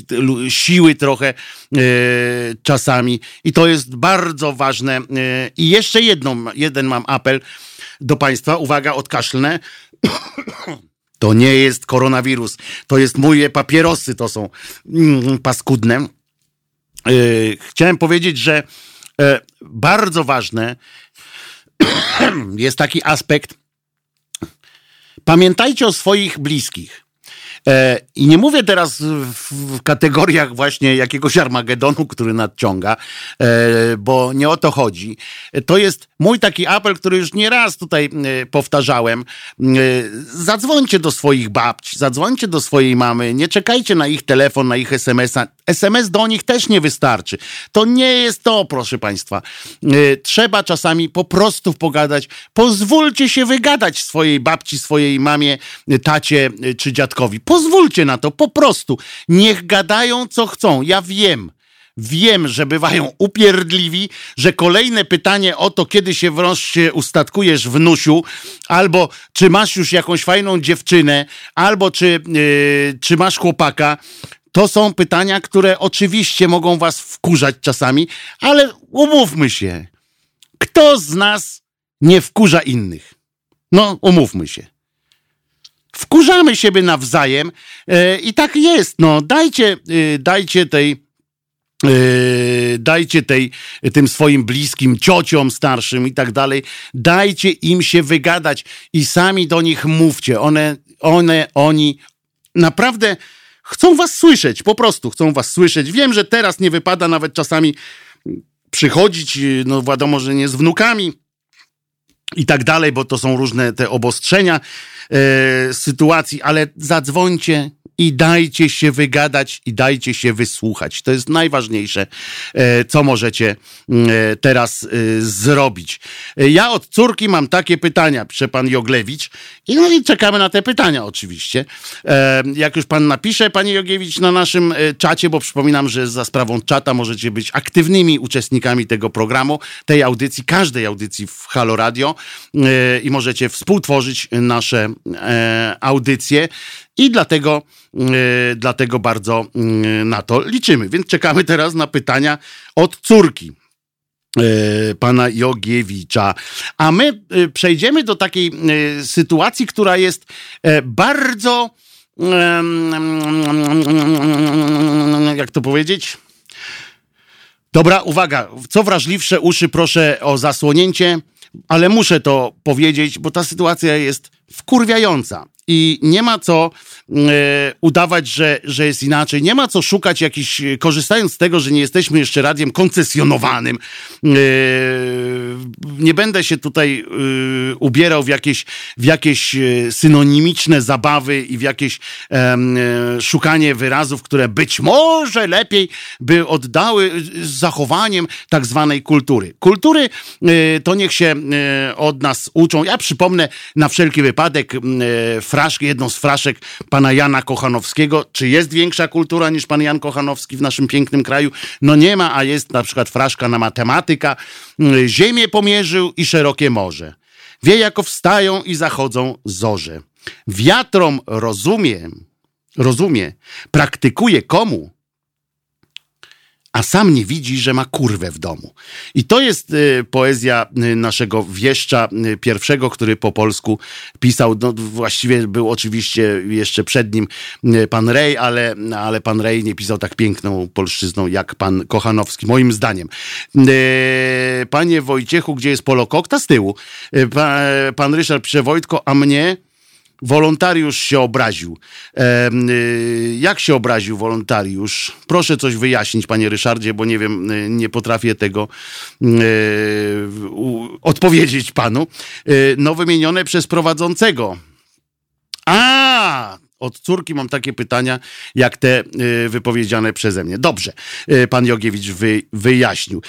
siły trochę y, czasami i to jest bardzo ważne. I jeszcze jedną, jeden mam apel do Państwa. Uwaga, odkaszlne. To nie jest koronawirus. To jest moje papierosy, to są mm, paskudne. Chciałem powiedzieć, że bardzo ważne jest taki aspekt. Pamiętajcie o swoich bliskich. E, I nie mówię teraz w kategoriach właśnie jakiegoś Armagedonu, który nadciąga, e, bo nie o to chodzi. To jest mój taki apel, który już nie raz tutaj e, powtarzałem. Zadzwońcie do swoich babci, zadzwońcie do swojej mamy, nie czekajcie na ich telefon, na ich SMS-a. SMS do nich też nie wystarczy. To nie jest to, proszę Państwa. Trzeba czasami po prostu pogadać. Pozwólcie się wygadać swojej babci, swojej mamie, tacie czy dziadkowi Pozwólcie na to, po prostu. Niech gadają co chcą. Ja wiem. Wiem, że bywają upierdliwi, że kolejne pytanie o to, kiedy się wreszcie ustatkujesz w Nusiu, albo czy masz już jakąś fajną dziewczynę, albo czy, yy, czy masz chłopaka, to są pytania, które oczywiście mogą was wkurzać czasami, ale umówmy się. Kto z nas nie wkurza innych? No, umówmy się wkurzamy siebie nawzajem e, i tak jest. No, dajcie, e, dajcie tej e, dajcie tej, tym swoim bliskim, ciociom starszym i tak dalej, dajcie im się wygadać i sami do nich mówcie. One, one, oni naprawdę chcą was słyszeć, po prostu chcą was słyszeć. Wiem, że teraz nie wypada nawet czasami przychodzić, no wiadomo, że nie z wnukami i tak dalej, bo to są różne te obostrzenia, e, sytuacji, ale zadzwońcie i dajcie się wygadać i dajcie się wysłuchać. To jest najważniejsze, e, co możecie e, teraz e, zrobić. Ja od córki mam takie pytania, pisze pan Joglewicz. I no i czekamy na te pytania oczywiście. Jak już pan napisze, panie Jogiewicz, na naszym czacie, bo przypominam, że za sprawą czata możecie być aktywnymi uczestnikami tego programu, tej audycji, każdej audycji w Halo Radio i możecie współtworzyć nasze audycje. I dlatego, yy, dlatego bardzo yy, na to liczymy. Więc czekamy teraz na pytania od córki e, pana Jogiewicza. A my przejdziemy do takiej sytuacji, która jest bardzo jak to powiedzieć? Dobra, uwaga, co wrażliwsze uszy proszę o zasłonięcie, ale muszę to powiedzieć, bo ta sytuacja jest wkurwiająca i nie ma co e, udawać, że, że jest inaczej. Nie ma co szukać jakichś, korzystając z tego, że nie jesteśmy jeszcze radiem koncesjonowanym. E, nie będę się tutaj e, ubierał w jakieś, w jakieś e, synonimiczne zabawy i w jakieś e, szukanie wyrazów, które być może lepiej by oddały z zachowaniem tak zwanej kultury. Kultury e, to niech się od nas uczą. Ja przypomnę na wszelki wypadek fraszkę, jedną z fraszek pana Jana Kochanowskiego. Czy jest większa kultura niż pan Jan Kochanowski w naszym pięknym kraju? No nie ma, a jest na przykład fraszka na matematyka. Ziemię pomierzył i szerokie morze. Wie, jako wstają i zachodzą zorze. Wiatrom rozumiem, rozumie, praktykuje komu, a sam nie widzi, że ma kurwę w domu. I to jest y, poezja y, naszego wieszcza y, pierwszego, który po polsku pisał. No, właściwie był oczywiście jeszcze przed nim pan Rej, ale, ale pan Rej nie pisał tak piękną polszczyzną jak pan Kochanowski, moim zdaniem. Panie Wojciechu, gdzie jest Polokokta? Z tyłu. pan Ryszard pisze Wojtko, a mnie Wolontariusz się obraził. E, jak się obraził wolontariusz? Proszę coś wyjaśnić, panie Ryszardzie, bo nie wiem, y, nie potrafię tego u, odpowiedzieć panu. No, wymienione przez prowadzącego. A, od córki mam takie pytania, jak te y, wypowiedziane przeze mnie. Dobrze, y, pan Jogiewicz wy, wyjaśnił.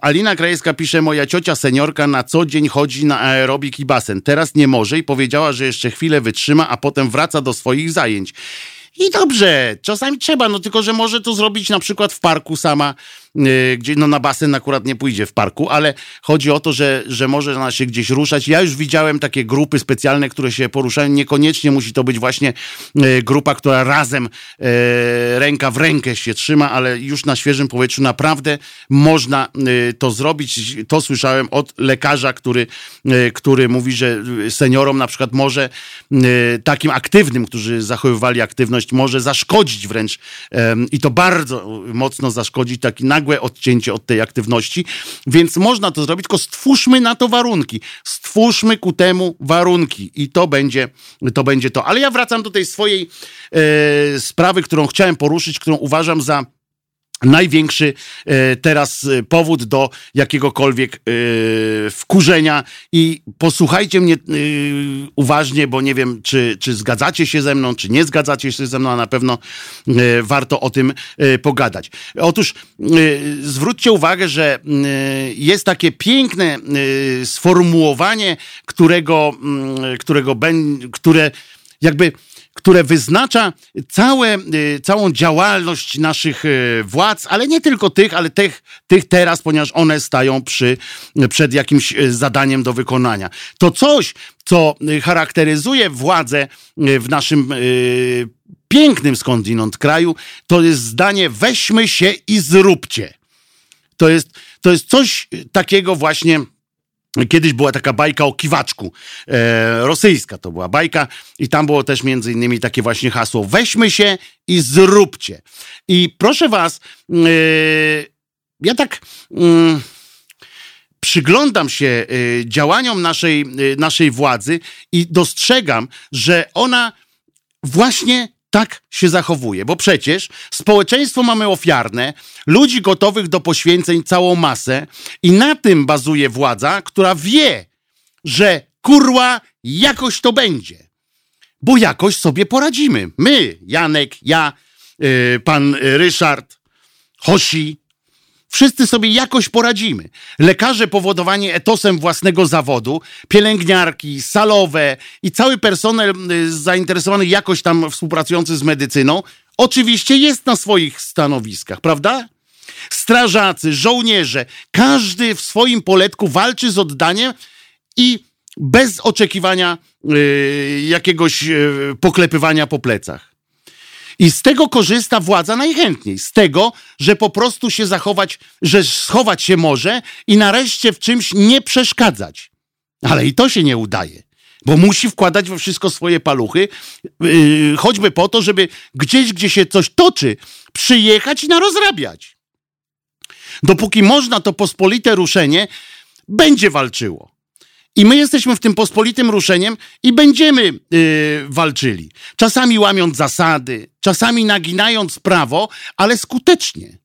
Alina Krajewska pisze, moja ciocia seniorka na co dzień chodzi na aerobik i basen. Teraz nie może i powiedziała, że jeszcze chwilę wytrzyma, a potem wraca do swoich zajęć. I dobrze, czasami trzeba, no tylko, że może to zrobić na przykład w parku sama, gdzie no na basen akurat nie pójdzie w parku, ale chodzi o to, że, że może ona się gdzieś ruszać. Ja już widziałem takie grupy specjalne, które się poruszają. Niekoniecznie musi to być właśnie yy, grupa, która razem yy, ręka w rękę się trzyma, ale już na świeżym powietrzu naprawdę można to zrobić. To słyszałem od lekarza, który, który mówi, że seniorom na przykład może takim aktywnym, którzy zachowywali aktywność może zaszkodzić wręcz i to bardzo mocno zaszkodzić takie nagłe odcięcie od tej aktywności, więc można to zrobić, tylko stwórzmy na to warunki. Stwórzmy ku temu warunki i to będzie to. Będzie to. Ale ja wracam do tej swojej e, sprawy, którą chciałem poruszyć, którą uważam za największy e, teraz e, powód do jakiegokolwiek e, wkurzenia i posłuchajcie mnie uważnie, bo nie wiem, czy, czy zgadzacie się ze mną, czy nie zgadzacie się ze mną, a na pewno warto o tym pogadać. Otóż zwróćcie uwagę, że jest takie piękne sformułowanie, którego, którego, które jakby które wyznacza całe, y, całą działalność naszych y, władz, ale nie tylko tych, ale tych, tych teraz, ponieważ one stają przy, przed jakimś y, zadaniem do wykonania. To coś, co charakteryzuje władzę w naszym pięknym skądinąd kraju, to jest zdanie weźmy się i zróbcie. To jest, to jest coś takiego właśnie Kiedyś była taka bajka o kiwaczku, e, rosyjska to była bajka i tam było też między innymi takie właśnie hasło weźmy się i zróbcie. I proszę was, e, ja tak e, przyglądam się e, działaniom naszej, e, naszej władzy i dostrzegam, że ona właśnie tak się zachowuje, bo przecież społeczeństwo mamy ofiarne, ludzi gotowych do poświęceń całą masę i na tym bazuje władza, która wie, że kurła jakoś to będzie, bo jakoś sobie poradzimy. My, Janek, ja, yy, pan Ryszard, Hosi, Wszyscy sobie jakoś poradzimy. Lekarze powodowani etosem własnego zawodu, pielęgniarki, salowe i cały personel y, zainteresowany jakoś tam współpracujący z medycyną, oczywiście jest na swoich stanowiskach, prawda? Strażacy, żołnierze, każdy w swoim poletku walczy z oddaniem i bez oczekiwania y, jakiegoś y, poklepywania po plecach. I z tego korzysta władza najchętniej. Z tego, że po prostu się zachować, że schować się może i nareszcie w czymś nie przeszkadzać. Ale i to się nie udaje. Bo musi wkładać we wszystko swoje paluchy, yy, choćby po to, żeby gdzieś, gdzie się coś toczy, przyjechać i narozrabiać. Dopóki można, to pospolite ruszenie będzie walczyło. I my jesteśmy w tym pospolitym ruszeniem i będziemy yy, walczyli. Czasami łamiąc zasady, czasami naginając prawo, ale skutecznie.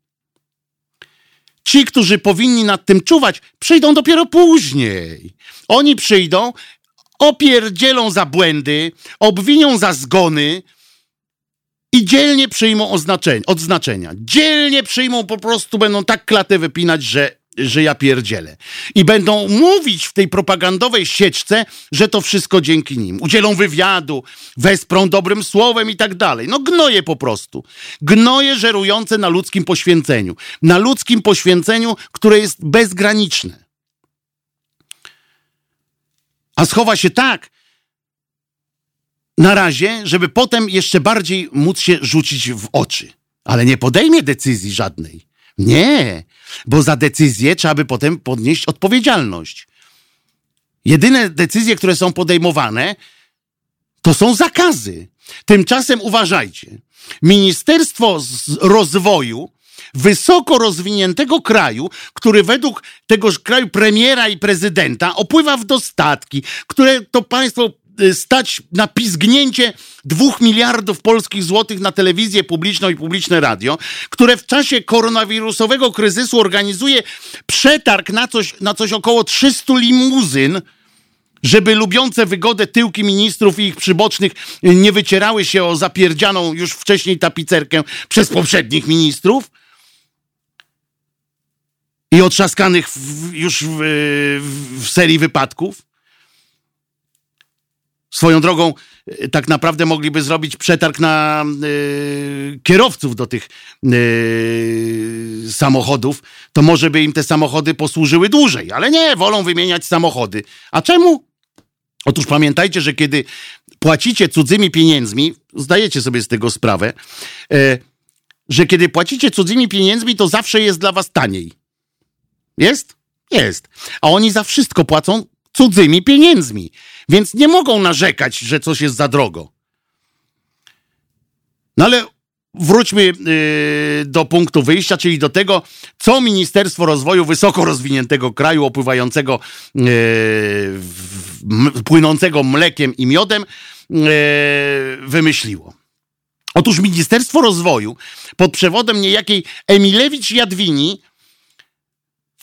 Ci, którzy powinni nad tym czuwać, przyjdą dopiero później. Oni przyjdą, opierdzielą za błędy, obwinią za zgony i dzielnie przyjmą odznaczenia. Dzielnie przyjmą, po prostu będą tak klatę wypinać, że że ja pierdzielę. I będą mówić w tej propagandowej sieczce, że to wszystko dzięki nim. Udzielą wywiadu, wesprą dobrym słowem i tak dalej. No gnoje po prostu. Gnoje żerujące na ludzkim poświęceniu. Na ludzkim poświęceniu, które jest bezgraniczne. A schowa się tak, na razie, żeby potem jeszcze bardziej móc się rzucić w oczy. Ale nie podejmie decyzji żadnej. Nie, bo za decyzję trzeba by potem podnieść odpowiedzialność. Jedyne decyzje, które są podejmowane, to są zakazy. Tymczasem uważajcie. Ministerstwo Rozwoju wysoko rozwiniętego kraju, który według tegoż kraju premiera i prezydenta opływa w dostatki, które to państwo stać na pizgnięcie dwóch miliardów polskich złotych na telewizję publiczną i publiczne radio, które w czasie koronawirusowego kryzysu organizuje przetarg na coś, na coś około 300 limuzyn, żeby lubiące wygodę tyłki ministrów i ich przybocznych nie wycierały się o zapierdzianą już wcześniej tapicerkę przez poprzednich ministrów i otrzaskanych w, już w, w serii wypadków. Swoją drogą, e, tak naprawdę mogliby zrobić przetarg na y, kierowców do tych y, samochodów, to może by im te samochody posłużyły dłużej, ale nie, wolą wymieniać samochody. A czemu? Otóż pamiętajcie, że kiedy płacicie cudzymi pieniędzmi, zdajecie sobie z tego sprawę, y, że kiedy płacicie cudzymi pieniędzmi, to zawsze jest dla was taniej. Jest? Jest. A oni za wszystko płacą cudzymi pieniędzmi. Więc nie mogą narzekać, że coś jest za drogo. No ale wróćmy yy, do punktu wyjścia, czyli do tego, co Ministerstwo Rozwoju Wysoko Rozwiniętego Kraju, opływającego, yy, płynącego mlekiem i miodem, yy, wymyśliło. Otóż Ministerstwo Rozwoju pod przewodem niejakiej Emilewicz Jadwini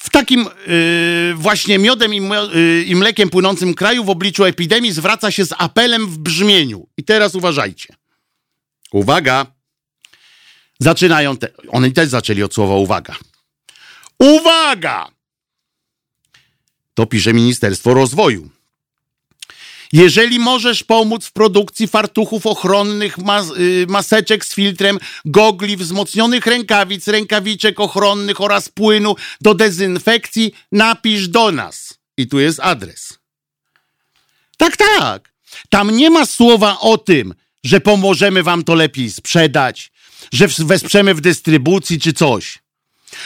w takim yy, właśnie miodem i, yy, i, mlekiem płynącym kraju w obliczu epidemii zwraca się z apelem w brzmieniu. I teraz uważajcie. Uwaga. Zaczynają te. Oni też zaczęli od słowa uwaga. Uwaga! To pisze Ministerstwo Rozwoju. Jeżeli możesz pomóc w produkcji fartuchów ochronnych, mas y, maseczek z filtrem, gogli, wzmocnionych rękawic, rękawiczek ochronnych oraz płynu do dezynfekcji, napisz do nas. I tu jest adres. Tak, tak. Tam nie ma słowa o tym, że pomożemy wam to lepiej sprzedać, że wesprzemy w dystrybucji czy coś.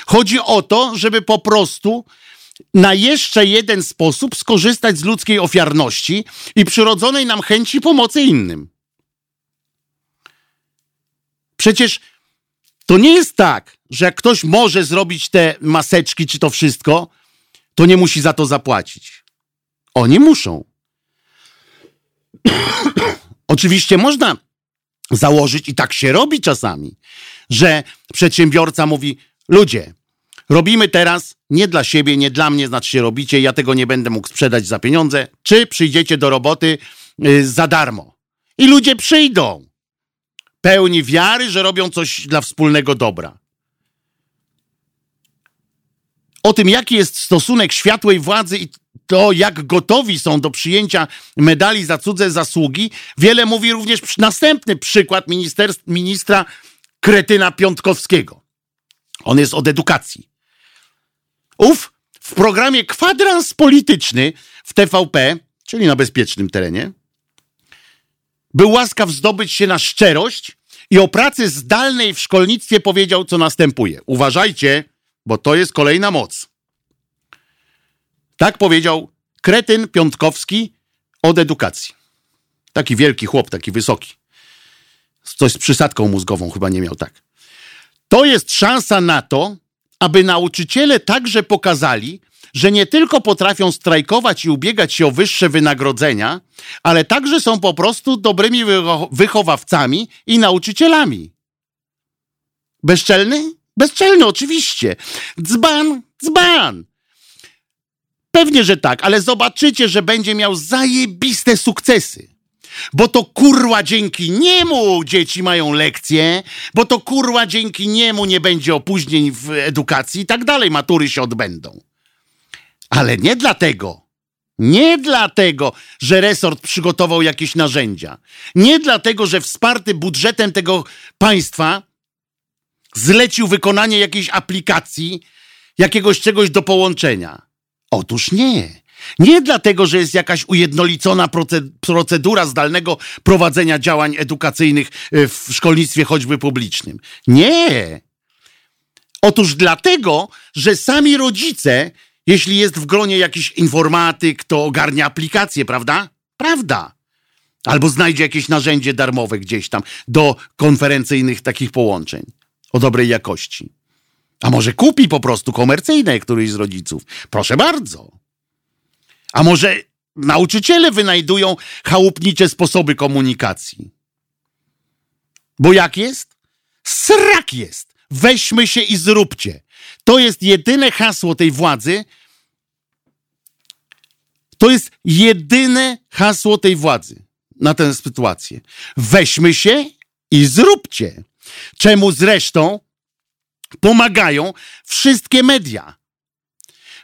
Chodzi o to, żeby po prostu na jeszcze jeden sposób skorzystać z ludzkiej ofiarności i przyrodzonej nam chęci pomocy innym. Przecież to nie jest tak, że jak ktoś może zrobić te maseczki czy to wszystko, to nie musi za to zapłacić. Oni muszą. Oczywiście można założyć, i tak się robi czasami, że przedsiębiorca mówi: Ludzie, robimy teraz nie dla siebie, nie dla mnie, znaczy się robicie, ja tego nie będę mógł sprzedać za pieniądze, czy przyjdziecie do roboty y, za darmo. I ludzie przyjdą, pełni wiary, że robią coś dla wspólnego dobra. O tym, jaki jest stosunek światłej władzy i to, jak gotowi są do przyjęcia medali za cudze zasługi, wiele mówi również następny przykład ministra Kretyna Piątkowskiego. On jest od edukacji. Ów w programie kwadrans polityczny w TVP, czyli na bezpiecznym terenie, był łaskaw zdobyć się na szczerość i o pracy zdalnej w szkolnictwie powiedział, co następuje. Uważajcie, bo to jest kolejna moc. Tak powiedział kretyn Piątkowski od edukacji. Taki wielki chłop, taki wysoki. Coś z przysadką mózgową chyba nie miał tak. To jest szansa na to, aby nauczyciele także pokazali, że nie tylko potrafią strajkować i ubiegać się o wyższe wynagrodzenia, ale także są po prostu dobrymi wychowawcami i nauczycielami. Bezczelny? Bezczelny, oczywiście. Dzban? Dzban. Pewnie, że tak, ale zobaczycie, że będzie miał zajebiste sukcesy. Bo to kurwa dzięki niemu dzieci mają lekcje, bo to kurwa dzięki niemu nie będzie opóźnień w edukacji i tak dalej, matury się odbędą. Ale nie dlatego, nie dlatego, że resort przygotował jakieś narzędzia. Nie dlatego, że wsparty budżetem tego państwa zlecił wykonanie jakiejś aplikacji, jakiegoś czegoś do połączenia. Otóż nie. Nie dlatego, że jest jakaś ujednolicona procedura zdalnego prowadzenia działań edukacyjnych e, w szkolnictwie choćby publicznym. Nie. Otóż dlatego, że sami rodzice, jeśli jest w gronie jakiś informatyk, to ogarnia aplikację, prawda? Prawda. Albo znajdzie jakieś narzędzie darmowe gdzieś tam do konferencyjnych takich połączeń o dobrej jakości. A może kupi po prostu komercyjne któryś z rodziców? Proszę bardzo. A może nauczyciele wynajdują chałupnicze sposoby komunikacji? Bo jak jest? Srak jest. Weźmy się i zróbcie. To jest jedyne hasło tej władzy. To jest jedyne hasło tej władzy na tę sytuację. Weźmy się i zróbcie. Czemu zresztą pomagają wszystkie media.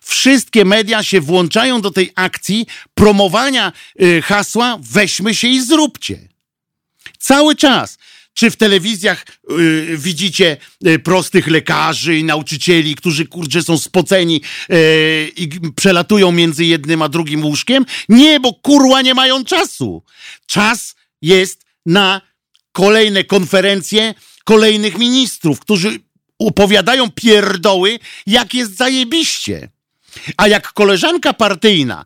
Wszystkie media się włączają do tej akcji promowania y, hasła weźmy się i zróbcie. Cały czas. Czy w telewizjach y, widzicie y, prostych lekarzy i nauczycieli, którzy kurczę są spoceni y, i przelatują między jednym a drugim łóżkiem? Nie, bo kurła nie mają czasu. Czas jest na kolejne konferencje kolejnych ministrów, którzy opowiadają pierdoły, jak jest zajebiście. A jak koleżanka partyjna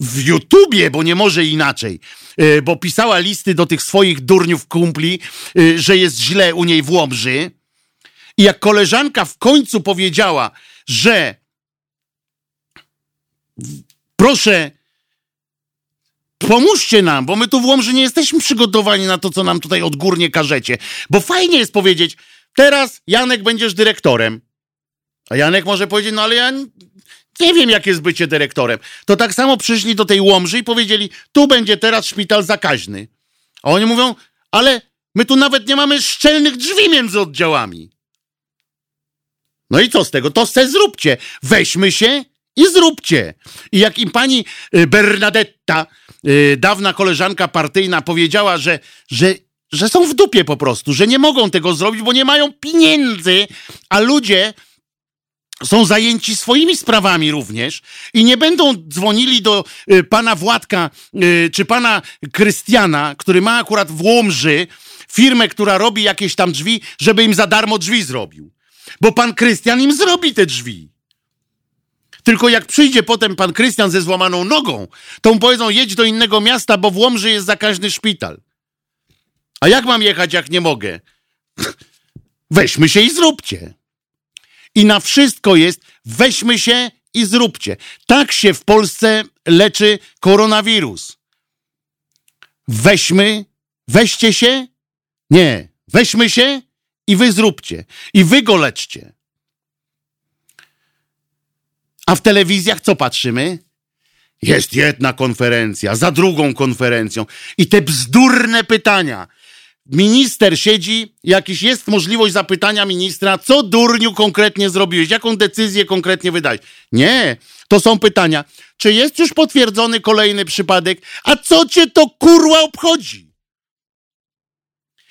w YouTubie, bo nie może inaczej, e, bo pisała listy do tych swoich durniów kumpli, e, że jest źle u niej w Łomży, i jak koleżanka w końcu powiedziała, że proszę, pomóżcie nam, bo my tu w Łomży nie jesteśmy przygotowani na to, co nam tutaj odgórnie każecie. Bo fajnie jest powiedzieć, teraz Janek będziesz dyrektorem. A Janek może powiedzieć, no ale ja nie wiem, jak jest bycie dyrektorem. To tak samo przyszli do tej Łomży i powiedzieli, tu będzie teraz szpital zakaźny. A oni mówią, ale my tu nawet nie mamy szczelnych drzwi między oddziałami. No i co z tego? To se zróbcie. Weźmy się i zróbcie. I jak im pani y, Bernadetta, y, dawna koleżanka partyjna, powiedziała, że, że, że są w dupie po prostu, że nie mogą tego zrobić, bo nie mają pieniędzy, a ludzie są zajęci swoimi sprawami również i nie będą dzwonili do y, pana Władka y, czy pana Krystiana, który ma akurat w Łomży firmę, która robi jakieś tam drzwi, żeby im za darmo drzwi zrobił. Bo pan Krystian im zrobi te drzwi. Tylko jak przyjdzie potem pan Krystian ze złamaną nogą, to mu powiedzą jedź do innego miasta, bo w Łomży jest zakaźny szpital. A jak mam jechać, jak nie mogę? Weźmy się i zróbcie. I na wszystko jest, weźmy się i zróbcie. Tak się w Polsce leczy koronawirus. Weźmy, weźcie się, nie, weźmy się i wy zróbcie. I wy go leczcie. A w telewizjach co patrzymy? Jest jedna konferencja, za drugą konferencją. I te bzdurne pytania minister siedzi, jakiś jest możliwość zapytania ministra, co durniu konkretnie zrobiłeś, jaką decyzję konkretnie wydałeś. Nie, to są pytania. Czy jest już potwierdzony kolejny przypadek? A co cię to kurwa obchodzi?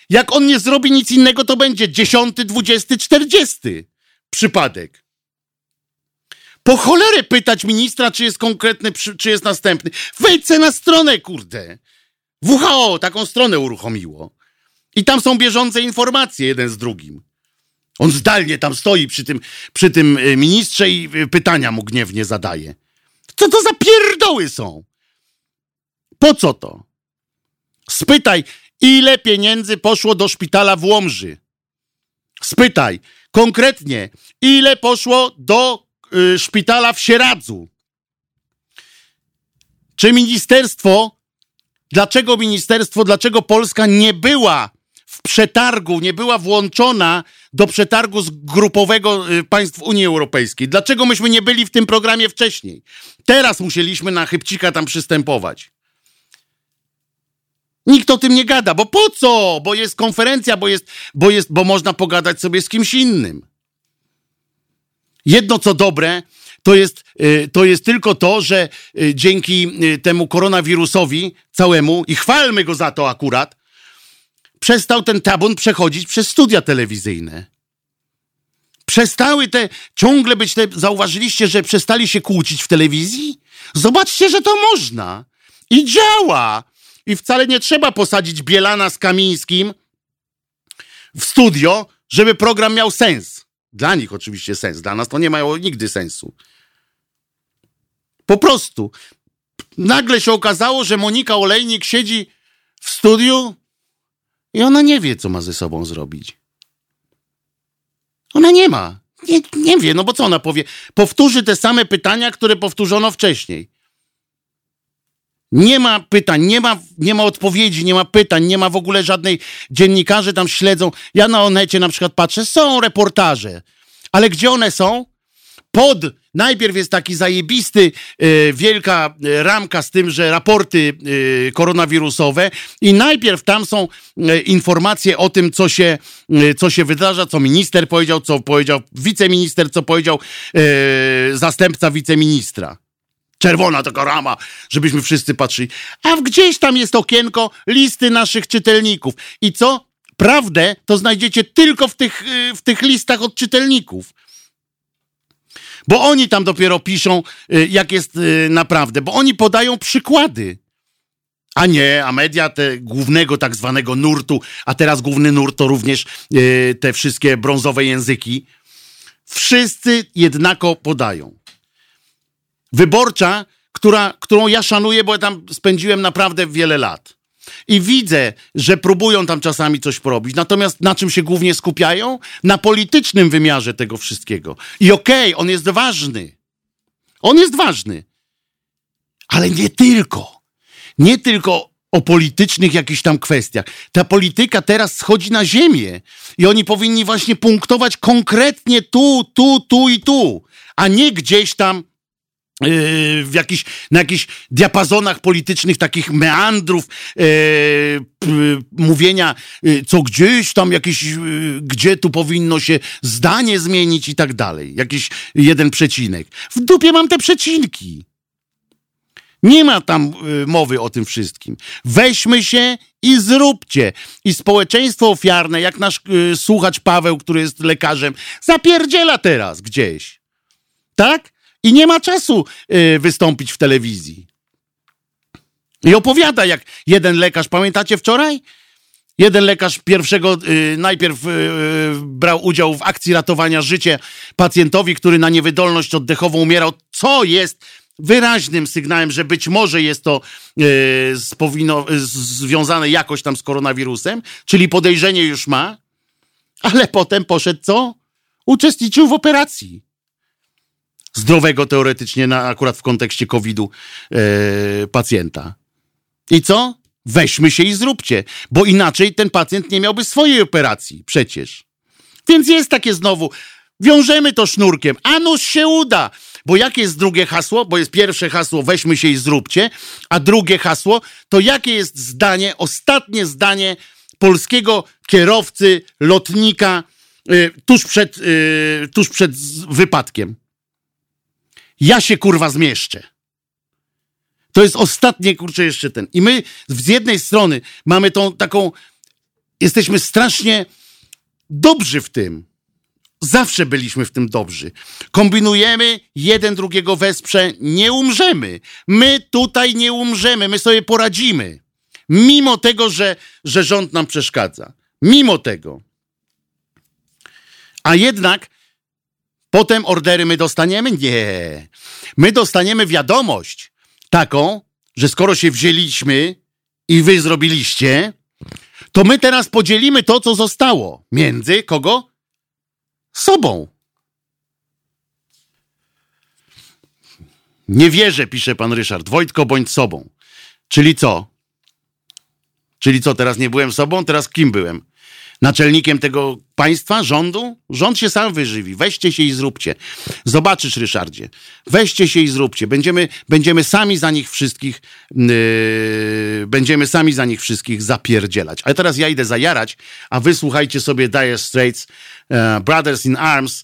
Jak on nie zrobi nic innego, to będzie dziesiąty, dwudziesty, czterdziesty przypadek. Po cholerę pytać ministra, czy jest konkretny, czy jest następny. Wejdźcie na stronę, kurde. WHO taką stronę uruchomiło. I tam są bieżące informacje jeden z drugim. On zdalnie tam stoi przy tym, przy tym y, ministrze i y, pytania mu gniewnie zadaje. Co to za pierdoły są? Po co to? Spytaj, ile pieniędzy poszło do szpitala w Łomży? Spytaj konkretnie, ile poszło do y, szpitala w Sieradzu? Czy ministerstwo, dlaczego ministerstwo, dlaczego Polska nie była przetargu nie była włączona do przetargu grupowego y, państw Unii Europejskiej? Dlaczego myśmy nie byli w tym programie wcześniej? Teraz musieliśmy na chybcika tam przystępować. Nikt o tym nie gada, bo po co? Bo jest konferencja, bo jest, bo jest, bo można pogadać sobie z kimś innym. Jedno co dobre, to jest, y, to jest tylko to, że y, dzięki temu koronawirusowi całemu, i chwalmy go za to akurat, przestał ten tabun przechodzić przez studia telewizyjne. Przestały te, ciągle być te, zauważyliście, że przestali się kłócić w telewizji? Zobaczcie, że to można. I działa. I wcale nie trzeba posadzić Bielana z Kamińskim w studio, żeby program miał sens. Dla nich oczywiście sens, dla nas to nie mają nigdy sensu. Po prostu. Nagle się okazało, że Monika Olejnik siedzi w studiu i ona nie wie, co ma ze sobą zrobić. Ona nie ma. Nie, nie wie, no bo co ona powie? Powtórzy te same pytania, które powtórzono wcześniej. Nie ma pytań, nie ma, nie ma odpowiedzi, nie ma pytań, nie ma w ogóle żadnej. Dziennikarze tam śledzą. Ja na Onecie na przykład patrzę, są reportaże, ale gdzie one są? Pod, najpierw jest taki zajebisty, y, wielka e, ramka z tym, że raporty y, koronawirusowe i najpierw tam są informacje o tym, co się, co się wydarza, co minister powiedział, co powiedział wiceminister, co powiedział zastępca wiceministra. Czerwona taka rama, żebyśmy wszyscy patrzyli. A gdzieś tam jest okienko listy naszych czytelników. I co? Prawdę to znajdziecie tylko w tych, w tych listach od czytelników. Bo oni tam dopiero piszą, y, jak jest y, naprawdę, bo oni podają przykłady. A nie, a media te głównego tak zwanego nurtu, a teraz główny nurt to również y, te wszystkie brązowe języki, wszyscy jednako podają. Wyborcza, która, którą ja szanuję, bo ja tam spędziłem naprawdę wiele lat. I widzę, że próbują tam czasami coś porobić. Natomiast na czym się głównie skupiają? Na politycznym wymiarze tego wszystkiego. I okej, okay, on jest ważny. On jest ważny. Ale nie tylko. Nie tylko o politycznych jakichś tam kwestiach. Ta polityka teraz schodzi na ziemię i oni powinni właśnie punktować konkretnie tu, tu, tu i tu, a nie gdzieś tam w jakiś, na jakichś diapazonach politycznych, takich meandrów, e, mówienia, e, co gdzieś tam jakieś, gdzie tu powinno się zdanie zmienić i tak dalej. Jakiś jeden przecinek. W dupie mam te przecinki. Nie ma tam mowy o tym wszystkim. Weźmy się i zróbcie. I społeczeństwo ofiarne, jak nasz słuchacz Paweł, który jest lekarzem, zapierdziela teraz gdzieś. Tak? I nie ma czasu y, wystąpić w telewizji. I opowiada, jak jeden lekarz, pamiętacie wczoraj? Jeden lekarz pierwszego, y, najpierw y, brał udział w akcji ratowania życia pacjentowi, który na niewydolność oddechową umierał, co jest wyraźnym sygnałem, że być może jest to z, powinno, związane jakoś tam z koronawirusem, czyli podejrzenie już ma, ale potem poszedł co? Uczestniczył w operacji zdrowego teoretycznie, na, akurat w kontekście COVID-u e, pacjenta. I co? Weźmy się i zróbcie, bo inaczej ten pacjent nie miałby swojej operacji przecież. Więc jest takie znowu, wiążemy to sznurkiem, a nuż się uda. Bo jakie jest drugie hasło? Bo jest pierwsze hasło, weźmy się i zróbcie, a drugie hasło to jakie jest zdanie, ostatnie zdanie polskiego kierowcy, lotnika y, tuż, przed, y, tuż przed wypadkiem ja się kurwa zmieszczę. To jest ostatnie, kurczę, jeszcze ten. I my z jednej strony mamy tą taką, jesteśmy strasznie dobrzy w tym. Zawsze byliśmy w tym dobrzy. Kombinujemy, jeden drugiego wesprze, nie umrzemy. My tutaj nie umrzemy, my sobie poradzimy. Mimo tego, że, że rząd nam przeszkadza. Mimo tego. A jednak Potem ordery my dostaniemy? Nie. My dostaniemy wiadomość taką, że skoro się wzięliśmy i wy zrobiliście, to my teraz podzielimy to, co zostało. Między kogo? Sobą. Nie wierzę, pisze pan Ryszard. Wojtko, bądź sobą. Czyli co? Czyli co, teraz nie byłem sobą, teraz kim byłem? Naczelnikiem tego państwa, rządu? Rząd się sam wyżywi. Weźcie się i zróbcie. Zobaczysz, Ryszardzie. Weźcie się i zróbcie. Będziemy, będziemy sami za nich wszystkich yy, będziemy sami za nich wszystkich zapierdzielać. Ale teraz ja idę zajarać, a wy słuchajcie sobie Dire Straits, uh, Brothers in Arms.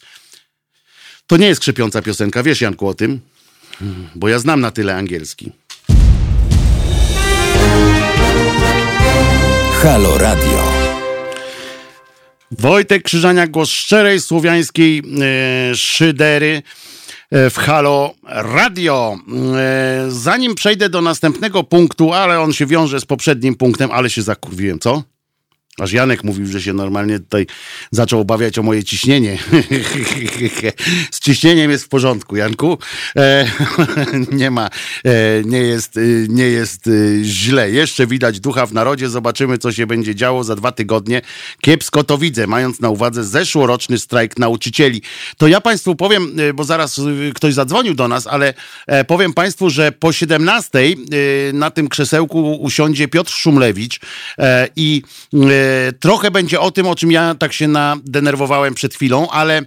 To nie jest krzepiąca piosenka, wiesz Janku o tym? Bo ja znam na tyle angielski. Halo Radio. Wojtek Krzyżania, głos szczerej słowiańskiej e, szydery e, w Halo Radio. E, zanim przejdę do następnego punktu, ale on się wiąże z poprzednim punktem, ale się zakurwiłem, co? Aż Janek mówił, że się normalnie tutaj zaczął obawiać o moje ciśnienie. Z ciśnieniem jest w porządku, Janku. E, nie ma, e, nie jest, e, nie jest e, źle. Jeszcze widać ducha w narodzie. Zobaczymy, co się będzie działo za dwa tygodnie. Kiepsko to widzę, mając na uwadze zeszłoroczny strajk nauczycieli. To ja Państwu powiem, e, bo zaraz ktoś zadzwonił do nas, ale powiem Państwu, że po 17 na tym krzesełku usiądzie Piotr Szumlewicz i trochę będzie o tym, o czym ja tak się nadenerwowałem przed chwilą, ale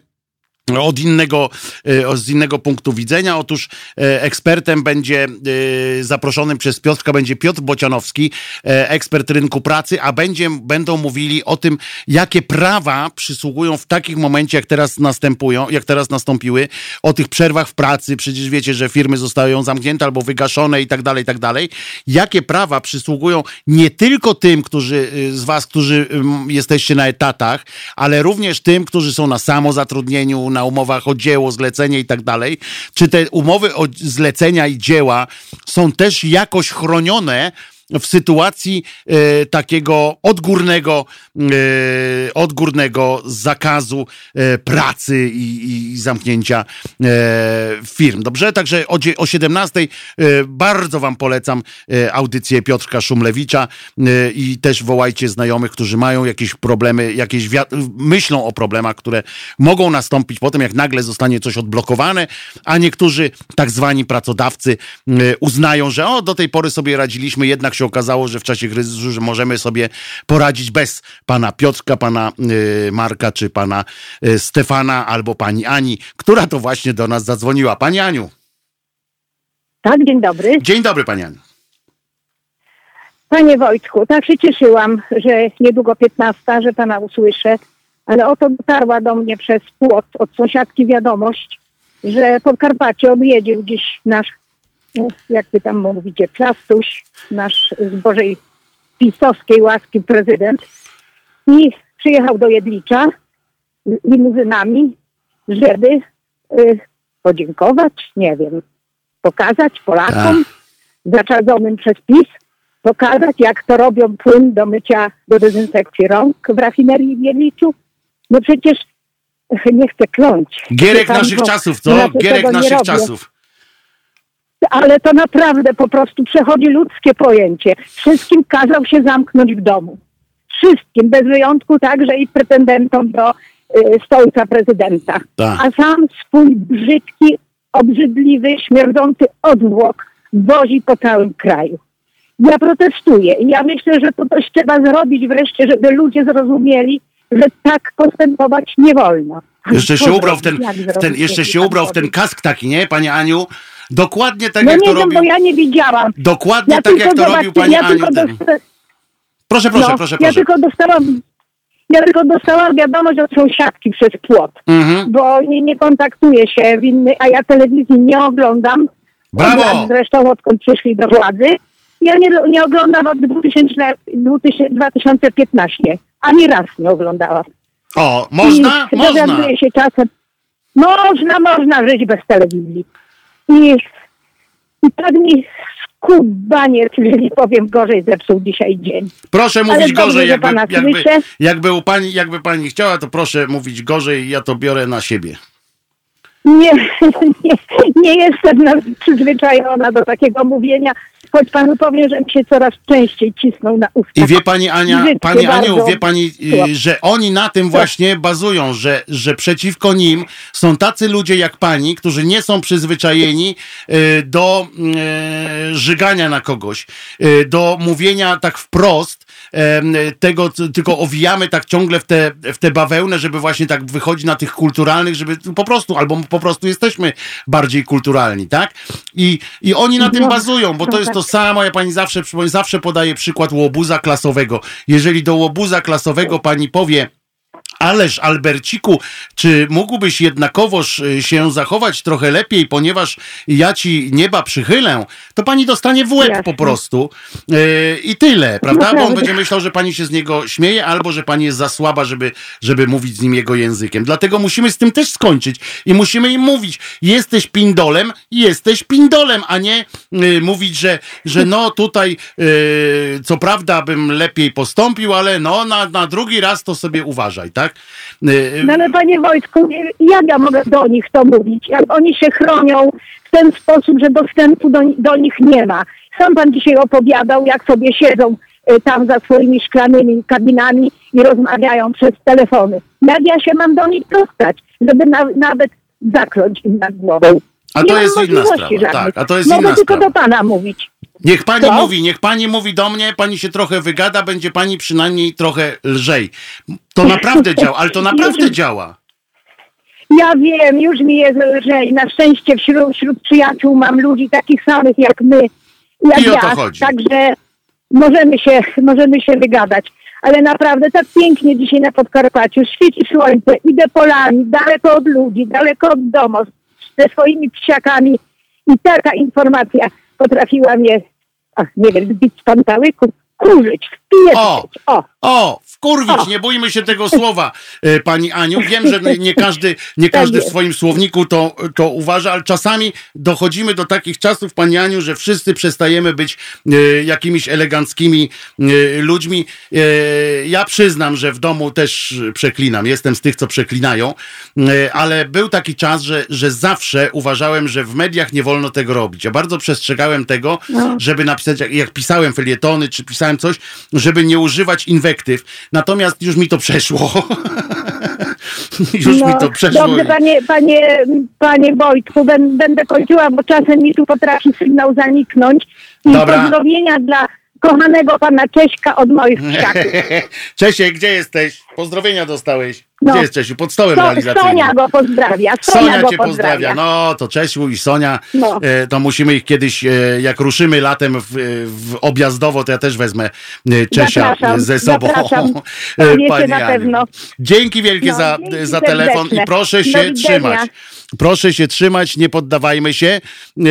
od innego, e, z innego punktu widzenia. Otóż e, ekspertem będzie e, zaproszonym przez Piotrka będzie Piotr Bocianowski, ekspert rynku pracy, a będzie, będą mówili o tym, jakie prawa przysługują w takim momencie, jak teraz następują, jak teraz nastąpiły, o tych przerwach w pracy. Przecież wiecie, że firmy zostają zamknięte albo wygaszone i tak dalej, i tak dalej. Jakie prawa przysługują nie tylko tym, którzy z was, którzy jesteście na etatach, ale również tym, którzy są na samozatrudnieniu, na umowach o dzieło, zlecenie i tak dalej, czy te umowy o zlecenia i dzieła są też jakoś chronione w sytuacji e, takiego odgórnego, e, odgórnego zakazu e, pracy i, i zamknięcia firm. Dobrze? Także o, o 17 e, bardzo Wam polecam audycję Piotrka Szumlewicza i też wołajcie znajomych, którzy mają jakieś problemy, jakieś myślą o problemach, które mogą nastąpić po tym, jak nagle zostanie coś odblokowane, a niektórzy tak zwani pracodawcy uznają, że o, do tej pory sobie radziliśmy, jednak się się okazało, że w czasie kryzysu, że możemy sobie poradzić bez pana Piotrka, pana y, Marka, czy pana y, Stefana, albo pani Ani, która to właśnie do nas zadzwoniła. Pani Aniu. Tak, dzień dobry. Dzień dobry, pani Aniu. Panie Wojtku, tak się cieszyłam, że niedługo 15, że pana usłyszę, ale oto dotarła do mnie przez płot od sąsiadki wiadomość, że Podkarpacie objedzie dziś nasz jak wy tam mówicie, Plastuś, nasz z Bożej pisowskiej łaski prezydent i przyjechał do Jedlicza limuzynami, żeby y, podziękować, nie wiem, pokazać Polakom tak. zaczadzonym przez PiS, pokazać jak to robią płyn do mycia, do dezynfekcji rąk w rafinerii w Jedliczu. No przecież nie chcę kląć. Gierek naszych czasów, co? Gierek naszych czasów ale to naprawdę po prostu przechodzi ludzkie pojęcie. Wszystkim kazał się zamknąć w domu. Wszystkim, bez wyjątku także i pretendentom do y, stolca prezydenta. Tak. A sam swój brzydki, obrzydliwy, śmierdzący odwłok wozi po całym kraju. Ja protestuję i ja myślę, że to coś trzeba zrobić wreszcie, żeby ludzie zrozumieli, że tak postępować nie wolno. Jeszcze się ubrał w ten, w ten jeszcze się ubrał w ten kask taki, nie, Panie Aniu? Dokładnie tak, no jak nie to wiem, robił. bo ja nie widziałam. Dokładnie ja tak, jak to robił pani ja Aniu. Dosta... Proszę, proszę, no, proszę, proszę. Ja tylko dostałam, ja tylko dostałam wiadomość od sąsiadki przez płot, mhm. bo nie, nie kontaktuję się w inny, a ja telewizji nie oglądam. Brawo! Zresztą odkąd przyszli do władzy. Ja nie, nie oglądam od 2000, 2015. Ani raz nie oglądałam. O, można? I można. się czasem. Można, można żyć bez telewizji. I, i tak mi skubaniec, jeżeli powiem gorzej, zepsuł dzisiaj dzień. Proszę mówić Ale gorzej, jakby, jakby, jakby, pani, jakby pani chciała, to proszę mówić gorzej, ja to biorę na siebie. Nie, nie, nie jestem przyzwyczajona do takiego mówienia, choć panu powiem, że mi się coraz częściej cisną na usta. I wie pani Ania, pani Aniu, wie pani, y, że oni na tym właśnie bazują, że, że przeciwko nim są tacy ludzie jak pani, którzy nie są przyzwyczajeni y, do y, żygania na kogoś, do mówienia tak wprost, tego, tylko owijamy tak ciągle w te, w te bawełnę, żeby właśnie tak wychodzić na tych kulturalnych, żeby po prostu, albo po prostu jesteśmy bardziej kulturalni, tak? I, i oni na tym no, bazują, bo to jest to samo, ja pani zawsze, zawsze podaję przykład łobuza klasowego. Jeżeli do łobuza klasowego pani powie, Ależ Alberciku, czy mógłbyś jednakowoż y, się zachować trochę lepiej, ponieważ ja ci nieba przychylę, to pani dostanie w łeb Jasne. po prostu yy, i tyle, prawda? Bo on będzie myślał, że pani się z niego śmieje, albo że pani jest za słaba, żeby, żeby mówić z nim jego językiem. Dlatego musimy z tym też skończyć i musimy im mówić, jesteś pindolem, jesteś pindolem, a nie yy, mówić, że, że no tutaj yy, co prawda bym lepiej postąpił, ale no na, na drugi raz to sobie uważaj, tak? Tak? No ale panie Wojtku, jak ja mogę do nich to mówić? Jak oni się chronią w ten sposób, że dostępu do, do nich nie ma. Sam pan dzisiaj opowiadał, jak sobie siedzą y, tam za swoimi szklanymi kabinami i rozmawiają przez telefony. Jak ja się mam do nich dostać, żeby na, nawet zakląć im nad głową? A to jest inna sprawa. Tak, a to jest Mogę inna tylko sprawa. do pana mówić. Niech pani Co? mówi, niech pani mówi do mnie, pani się trochę wygada, będzie pani przynajmniej trochę lżej. To naprawdę działa, ale to naprawdę działa. Ja wiem, już mi jest lżej. Na szczęście wśród, wśród przyjaciół mam ludzi takich samych jak my, jak I ja. O to chodzi. Także możemy się, możemy się wygadać. Ale naprawdę tak pięknie dzisiaj na Podkarpaciu świeci słońce, idę polami, daleko od ludzi, daleko od domu, ze swoimi psiakami. I taka informacja potrafiła mnie, ach, nie wiem, zbić z pantałyku, kurzyć, o, o, wkurwić, nie bójmy się tego słowa, e, pani Aniu. Wiem, że nie każdy, nie tak każdy w swoim słowniku to, to uważa, ale czasami dochodzimy do takich czasów, pani Aniu, że wszyscy przestajemy być e, jakimiś eleganckimi e, ludźmi. Ja przyznam, że w domu też przeklinam. Jestem z tych, co przeklinają, ale był taki czas, że, że zawsze uważałem, że w mediach nie wolno tego robić. Ja bardzo przestrzegałem tego, no. żeby napisać, jak, jak pisałem felietony, czy pisałem coś, żeby nie używać inwektyw. Natomiast już mi to przeszło. już no, mi to przeszło. Dobrze, panie, panie, panie Wojtku, będę kończyła, bo czasem mi tu potrafi sygnał zaniknąć. I Dobra. pozdrowienia dla kochanego pana Cześka od moich psiaków. Czesie, gdzie jesteś? Pozdrowienia dostałeś. No. Gdzie jest Czesiu? Pod stołem so, realizacyjnym. Sonia go pozdrawia. Sonia, Sonia go cię pozdrawia. pozdrawia. No, to Czesiu i Sonia, no. e, to musimy ich kiedyś, e, jak ruszymy latem w, w objazdowo, to ja też wezmę e, Czesia zapraszam, ze sobą. Pani na pewno. Dzięki wielkie no, za, dzięki za telefon i proszę się trzymać. Proszę się trzymać, nie poddawajmy się. E,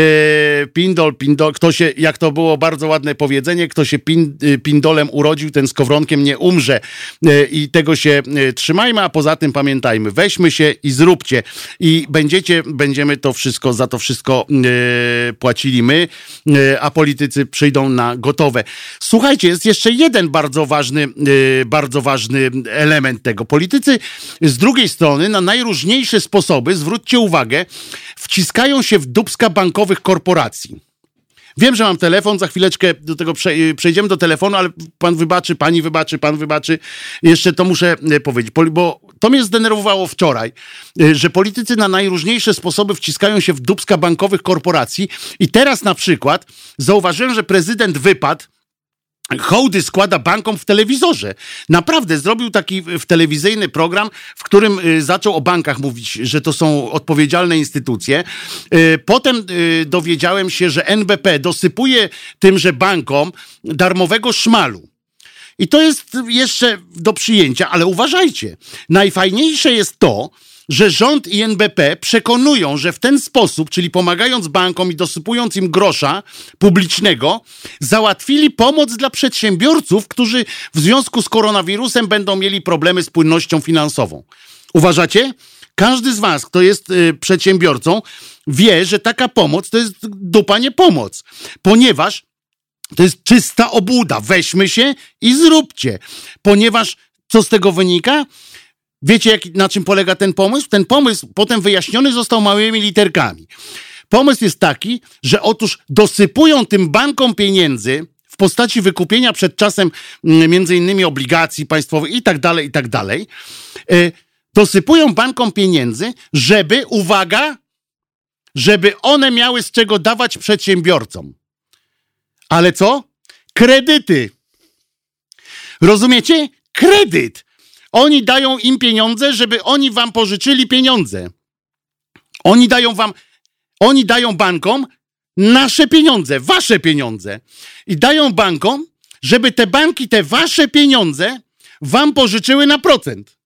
pindol, pindol, kto się, jak to było bardzo ładne powiedzenie, kto się pin, e, pindolem urodził, ten z kowronkiem nie umrze. E, I tego się trzymajmy, a poza tym pamiętajmy, weźmy się i zróbcie. I będziecie, będziemy to wszystko, za to wszystko płacili my, a politycy przyjdą na gotowe. Słuchajcie, jest jeszcze jeden bardzo ważny, bardzo ważny element tego. Politycy z drugiej strony na najróżniejsze sposoby, zwróćcie uwagę, wciskają się w dubska bankowych korporacji. Wiem, że mam telefon, za chwileczkę do tego przejdziemy do telefonu, ale pan wybaczy, pani wybaczy, pan wybaczy. Jeszcze to muszę e, powiedzieć, bo to mnie zdenerwowało wczoraj, e, że politycy na najróżniejsze sposoby wciskają się w dubska bankowych korporacji i teraz na przykład zauważyłem, że prezydent wypadł hołdy składa bankom w telewizorze. Naprawdę zrobił taki w telewizyjny program, w którym y, zaczął o bankach mówić, że to są odpowiedzialne instytucje. Y, potem y, dowiedziałem się, że NBP dosypuje tymże bankom darmowego szmalu. I to jest jeszcze do przyjęcia, ale uważajcie. Najfajniejsze jest to, że rząd i NBP przekonują, że w ten sposób, czyli pomagając bankom i dosypując im grosza publicznego, załatwili pomoc dla przedsiębiorców, którzy w związku z koronawirusem będą mieli problemy z płynnością finansową. Uważacie? Każdy z was, kto jest y, przedsiębiorcą, wie, że taka pomoc to jest dupa nie pomoc, ponieważ to jest czysta obuda. Weźmy się i zróbcie. Ponieważ co z tego wynika? Wiecie, jak, na czym polega ten pomysł? Ten pomysł potem wyjaśniony został małymi literkami. Pomysł jest taki, że otóż dosypują tym bankom pieniędzy w postaci wykupienia przed czasem mm, między innymi obligacji państwowych i tak dalej, i tak dalej. E, dosypują bankom pieniędzy, żeby, uwaga, żeby one miały z czego dawać przedsiębiorcom. Ale co? Kredyty. Rozumiecie? Kredyt. Oni dają im pieniądze, żeby oni wam pożyczyli pieniądze. Oni dają wam, oni dają bankom nasze pieniądze, wasze pieniądze. I dają bankom, żeby te banki, te wasze pieniądze wam pożyczyły na procent.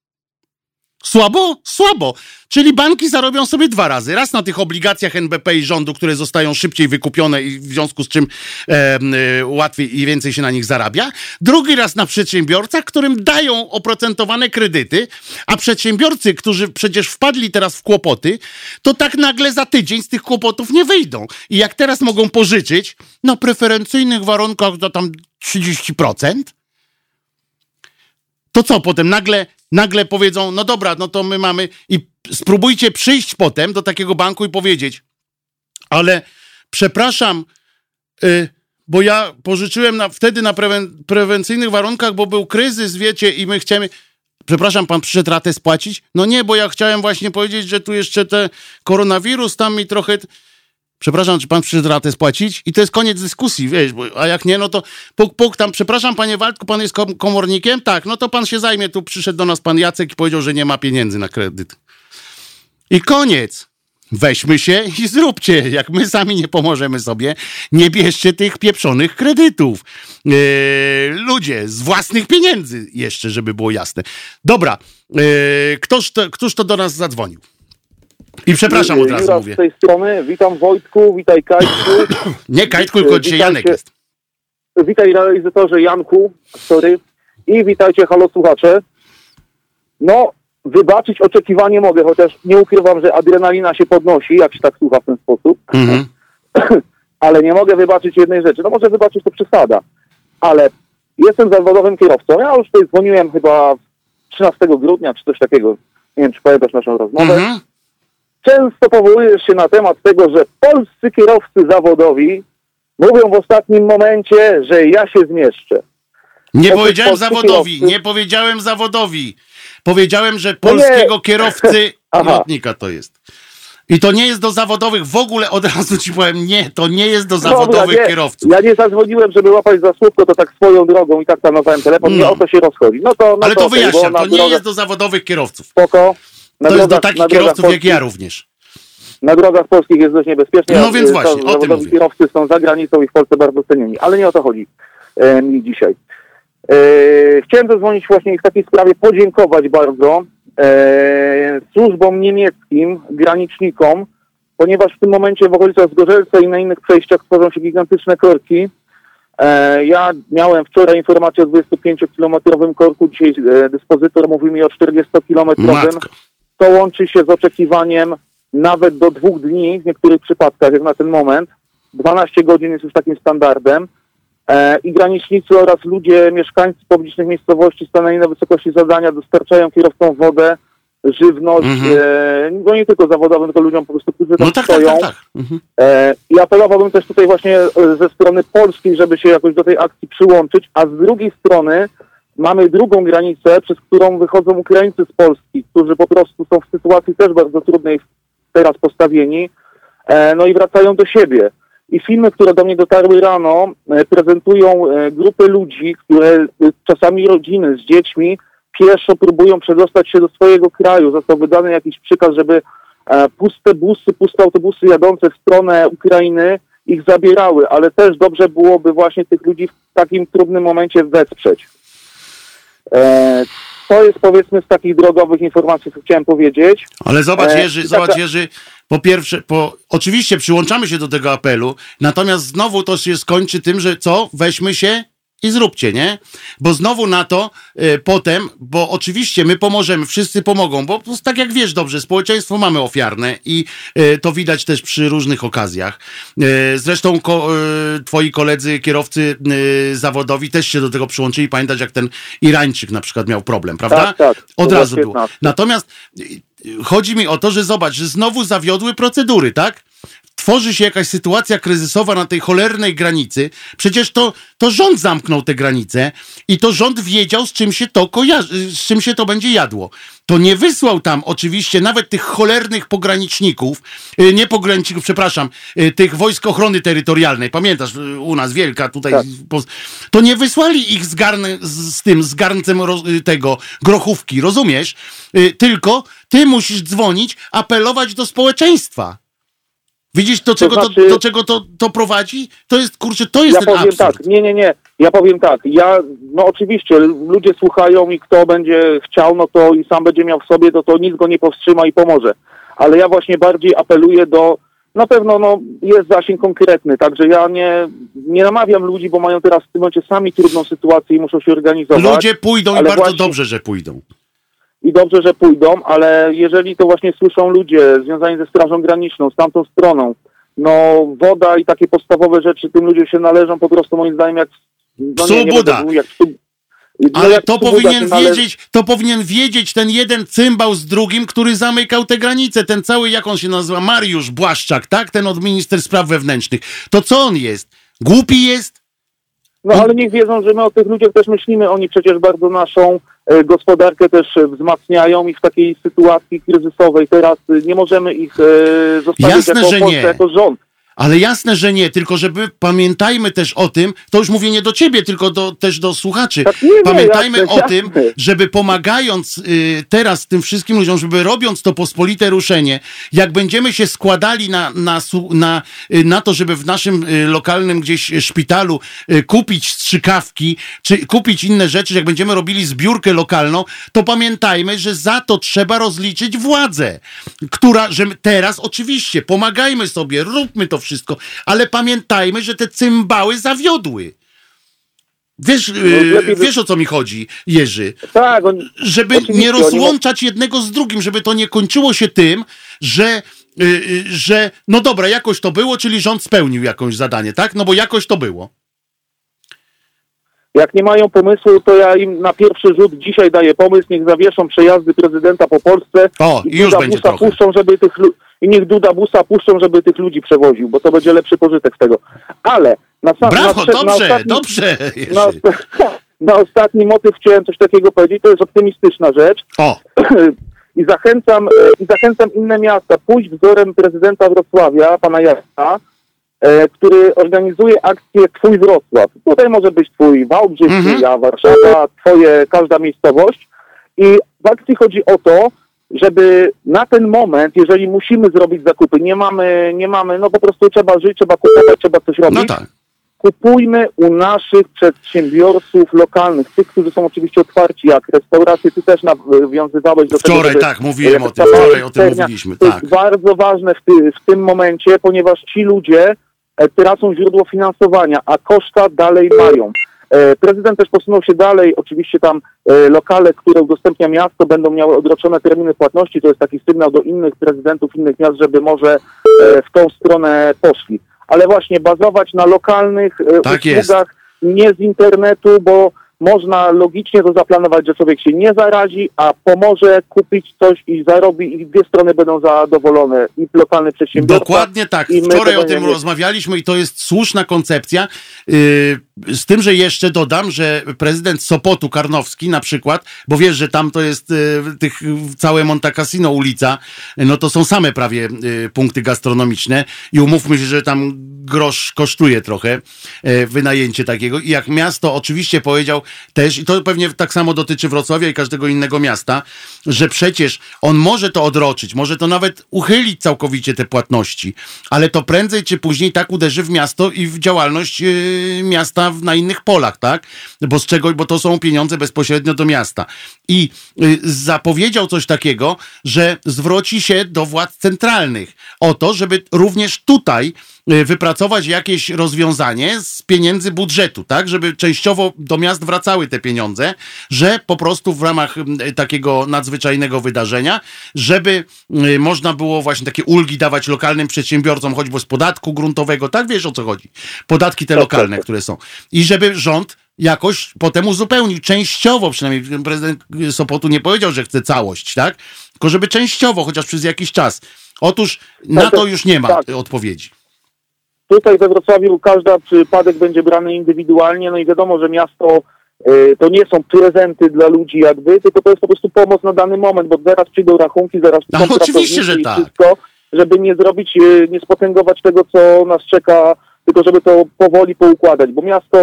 Słabo? Słabo. Czyli banki zarobią sobie dwa razy. Raz na tych obligacjach NBP i rządu, które zostają szybciej wykupione i w związku z czym e, e, łatwiej i więcej się na nich zarabia. Drugi raz na przedsiębiorcach, którym dają oprocentowane kredyty, a przedsiębiorcy, którzy przecież wpadli teraz w kłopoty, to tak nagle za tydzień z tych kłopotów nie wyjdą. I jak teraz mogą pożyczyć na preferencyjnych warunkach za tam 30%, to co potem nagle, nagle powiedzą, no dobra, no to my mamy i spróbujcie przyjść potem do takiego banku i powiedzieć, ale przepraszam, y, bo ja pożyczyłem na, wtedy na prewen, prewencyjnych warunkach, bo był kryzys, wiecie, i my chcemy. Przepraszam, pan przyszedł ratę spłacić? No nie, bo ja chciałem właśnie powiedzieć, że tu jeszcze te koronawirus tam mi trochę. Przepraszam, czy pan przyszedł ratę spłacić? I to jest koniec dyskusji, wiesz, bo, a jak nie, no to puk, puk, tam, przepraszam, panie Waldku, pan jest komornikiem? Tak, no to pan się zajmie, tu przyszedł do nas pan Jacek i powiedział, że nie ma pieniędzy na kredyt. I koniec. Weźmy się i zróbcie. Jak my sami nie pomożemy sobie, nie bierzcie tych pieprzonych kredytów. Yy, ludzie, z własnych pieniędzy jeszcze, żeby było jasne. Dobra, yy, ktoż, to, to do nas zadzwonił? I przepraszam od razu Jura mówię. z tej strony, witam Wojtku, witaj Kajtku. Nie Kajtku, tylko dzisiaj Witajcie. Janek jest. Witaj realizatorze Janku, sorry. I witajcie halo słuchacze. No, wybaczyć oczekiwanie mogę, chociaż nie ukrywam, że adrenalina się podnosi, jak się tak słucha w ten sposób. Mhm. Ale nie mogę wybaczyć jednej rzeczy. No może wybaczyć to przesada, ale jestem zawodowym kierowcą. Ja już tutaj dzwoniłem chyba 13 grudnia, czy coś takiego. Nie wiem, czy pamiętasz naszą rozmowę. Mhm. Często powołujesz się na temat tego, że polscy kierowcy zawodowi mówią w ostatnim momencie, że ja się zmieszczę. Nie powiedziałem zawodowi, kierowców- nie powiedziałem zawodowi. Powiedziałem, że No nie. polskiego kierowcy Aha. lotnika to jest. I to nie jest do zawodowych, w ogóle od razu ci powiem, nie, to nie jest do zawodowych Dobra, nie, kierowców. Ja nie zadzwoniłem, żeby łapać za słówko, to tak swoją drogą i tak planowałem telefon, nie No. o to się rozchodzi. No to, no Ale to okej, wyjaśniam, to nie jest do zawodowych kierowców. Spoko. Na To jest do takich kierowców jak ja również. Na drogach polskich jest dość niebezpiecznie. No więc a, właśnie, o tym mówię. kierowcy są za granicą i w Polsce bardzo cenieni. Ale nie o to chodzi e, mi dzisiaj. E, chciałem zadzwonić właśnie i w takiej sprawie podziękować bardzo e, służbom niemieckim, granicznikom, ponieważ w tym momencie w okolicach Zgorzelca i na innych przejściach tworzą się gigantyczne korki. E, ja miałem wczoraj informację o 25-kilometrowym korku, dzisiaj e, dyspozytor mówi mi o 40-kilometrowym Matko. To łączy się z oczekiwaniem nawet do dwóch dni w niektórych przypadkach, jak na ten moment. 12 godzin jest już takim standardem. E, I granicznicy oraz ludzie, mieszkańcy publicznych miejscowości stanęli na wysokości zadania, dostarczają kierowcom wodę, żywność, Mhm. e, no nie tylko zawodowym, tylko ludziom po prostu, którzy tam No tak, tak, stoją. tak, tak. Mhm. E, I apelowałbym też tutaj właśnie e, ze strony polskiej, żeby się jakoś do tej akcji przyłączyć, a z drugiej strony mamy drugą granicę, przez którą wychodzą Ukraińcy z Polski, którzy po prostu są w sytuacji też bardzo trudnej teraz postawieni, e, no i wracają do siebie. I filmy, które do mnie dotarły rano, e, prezentują e, grupy ludzi, które czasami rodziny z dziećmi pieszo próbują przedostać się do swojego kraju. Został wydany jakiś przykaz, żeby puste busy, puste autobusy jadące w stronę Ukrainy ich zabierały, ale też dobrze byłoby właśnie tych ludzi w takim trudnym momencie wesprzeć. E, to jest powiedzmy z takich drogowych informacji, co chciałem powiedzieć. Ale zobacz, E, Jerzy, zobacz, Jerzy, po pierwsze, po, oczywiście przyłączamy się do tego apelu, natomiast znowu to się skończy tym, że co? Weźmy się i zróbcie, nie? Bo znowu na to e, potem, bo oczywiście my pomożemy, wszyscy pomogą, bo tak jak wiesz dobrze, społeczeństwo mamy ofiarne i e, to widać też przy różnych okazjach. E, zresztą ko, e, twoi koledzy, kierowcy e, zawodowi też się do tego przyłączyli. Pamiętać, jak ten Irańczyk na przykład miał problem, prawda? Tak, tak. Od razu było było. 15. Natomiast y, y, chodzi mi o to, że zobacz, że znowu zawiodły procedury, tak? Tworzy się jakaś sytuacja kryzysowa na tej cholernej granicy, przecież to, to rząd zamknął te granice i to rząd wiedział, z czym się to kojarzy, z czym się to będzie jadło. To nie wysłał tam oczywiście nawet tych cholernych pograniczników, y, nie pograniczników, przepraszam, y, tych wojsk ochrony terytorialnej. Pamiętasz, y, u nas wielka tutaj. Tak. To nie wysłali ich z, garny, z, z tym, z garncem roz, tego grochówki, rozumiesz? Tylko ty musisz dzwonić, apelować do społeczeństwa. Widzisz, do czego, to, znaczy- do czego to, to prowadzi? To jest, kurczę, to jest Ja ten powiem absurd. tak, nie, nie, nie. Ja powiem tak, ja, no oczywiście, ludzie słuchają i kto będzie chciał, no to i sam będzie miał w sobie, to to nic go nie powstrzyma i pomoże. Ale ja właśnie bardziej apeluję do, na pewno no, jest zasięg konkretny, także ja nie, nie namawiam ludzi, bo mają teraz w tym momencie sami trudną sytuację i muszą się organizować. Ludzie pójdą i bardzo właśnie- dobrze, że pójdą. I dobrze, że pójdą, ale jeżeli to właśnie słyszą ludzie związani ze Strażą Graniczną, z tamtą stroną, no woda i takie podstawowe rzeczy tym ludziom się należą po prostu moim zdaniem jak... No, Psu będę Buda. jak psu, no, Ale to powinien wiedzieć, to powinien wiedzieć ten jeden cymbał z drugim, który zamykał te granice. Ten cały, jak on się nazywa, Mariusz Błaszczak, tak? Ten od minister spraw wewnętrznych. To co on jest? Głupi jest? No ale niech wiedzą, że my o tych ludziach też myślimy, oni przecież bardzo naszą gospodarkę też e, wzmacniają i w takiej sytuacji kryzysowej teraz e, nie możemy ich e, zostawić Jasne, jako nie. jako rząd. Ale jasne, że nie, tylko żeby pamiętajmy też o tym, to już mówię nie do ciebie, tylko do, też do słuchaczy. Tak, nie, Pamiętajmy jasne, o jasne. tym, żeby pomagając y, teraz tym wszystkim ludziom, żeby robiąc to pospolite ruszenie, jak będziemy się składali na, na, na, y, na to, żeby w naszym y, lokalnym gdzieś szpitalu y, kupić strzykawki, czy kupić inne rzeczy, jak będziemy robili zbiórkę lokalną, to pamiętajmy, że za to trzeba rozliczyć władzę, która, że teraz oczywiście pomagajmy sobie, róbmy to wszystko, ale pamiętajmy, że te cymbały zawiodły. Wiesz, y, lepiej by- wiesz o co mi chodzi, Jerzy? Tak, on, Żeby nie rozłączać jednego z drugim, żeby to nie kończyło się tym, że, y, y, że no dobra, jakoś to było, czyli rząd spełnił jakąś zadanie, tak? No bo jakoś to było. Jak nie mają pomysłu, to ja im na pierwszy rzut dzisiaj daję pomysł, niech zawieszą przejazdy prezydenta po Polsce O, i już Duda będzie busa trochę. puszczą, żeby tych i niech Duda busa puszczą, żeby tych ludzi przewoził, bo to będzie lepszy pożytek z tego. Ale na sam Brawo, na, trze- na dobrze, ostatni, dobrze. Na, na ostatni motyw chciałem coś takiego powiedzieć, to jest optymistyczna rzecz O, i zachęcam, e, i zachęcam inne miasta pójść wzorem prezydenta Wrocławia, pana Jacka, który organizuje akcję Twój Wrocław. Tutaj może być Twój Wałbrzych, Mhm. ja Warszawa, Twoje, każda miejscowość. I w akcji chodzi o to, żeby na ten moment, jeżeli musimy zrobić zakupy, nie mamy, nie mamy, no po prostu trzeba żyć, trzeba kupować, trzeba coś robić, no tak. kupujmy u naszych przedsiębiorców lokalnych, tych, którzy są oczywiście otwarci, jak restauracje, ty też nawiązywałeś do tego, Wczoraj, tak, mówiłem o tym, wczoraj o tym mówiliśmy, To tak. jest bardzo ważne w, ty, w tym momencie, ponieważ ci ludzie e, tracą źródło finansowania, a koszta dalej mają. E, Prezydent też posunął się dalej, oczywiście tam e, lokale, które udostępnia miasto będą miały odroczone terminy płatności, to jest taki sygnał do innych prezydentów innych miast, żeby może e, w tą stronę poszli. Ale właśnie bazować na lokalnych e, Tak jest. usługach, nie z internetu, bo można logicznie to zaplanować, że człowiek się nie zarazi, a pomoże kupić coś i zarobi i dwie strony będą zadowolone. I lokalny przedsiębiorca. Dokładnie tak. Wczoraj o tym będziemy- rozmawialiśmy i to jest słuszna koncepcja. Yy, z tym, że jeszcze dodam, że prezydent Sopotu Karnowski na przykład, bo wiesz, że tam to jest yy, tych całe Monte Cassino ulica, no to są same prawie yy, punkty gastronomiczne i umówmy się, że tam grosz kosztuje trochę wynajęcie takiego i jak miasto oczywiście powiedział też, i to pewnie tak samo dotyczy Wrocławia i każdego innego miasta, że przecież on może to odroczyć, może to nawet uchylić całkowicie te płatności, ale to prędzej czy później tak uderzy w miasto i w działalność yy, miasta w, na innych polach, tak? Bo z czego, bo to są pieniądze bezpośrednio do miasta. I yy, zapowiedział coś takiego, że zwróci się do władz centralnych o to, żeby również tutaj wypracować jakieś rozwiązanie z pieniędzy budżetu, tak, żeby częściowo do miast wracały te pieniądze, że po prostu w ramach y, takiego nadzwyczajnego wydarzenia, żeby y, można było właśnie takie ulgi dawać lokalnym przedsiębiorcom, choćby z podatku gruntowego, tak wiesz o co chodzi, podatki te Tak, lokalne, tak, tak. które są. I żeby rząd jakoś potem uzupełnił, częściowo przynajmniej, prezydent Sopotu nie powiedział, że chce całość, tak, tylko żeby częściowo, chociaż przez jakiś czas. Otóż na Tak, to już nie ma tak. odpowiedzi. Tutaj we Wrocławiu każdy przypadek będzie brany indywidualnie, no i wiadomo, że miasto y, to nie są prezenty dla ludzi jakby, tylko to jest po prostu pomoc na dany moment, bo zaraz przyjdą rachunki, zaraz No, przyjdą oczywiście, że tak. wszystko, żeby nie zrobić, y, nie spotęgować tego, co nas czeka, tylko żeby to powoli poukładać, bo miasto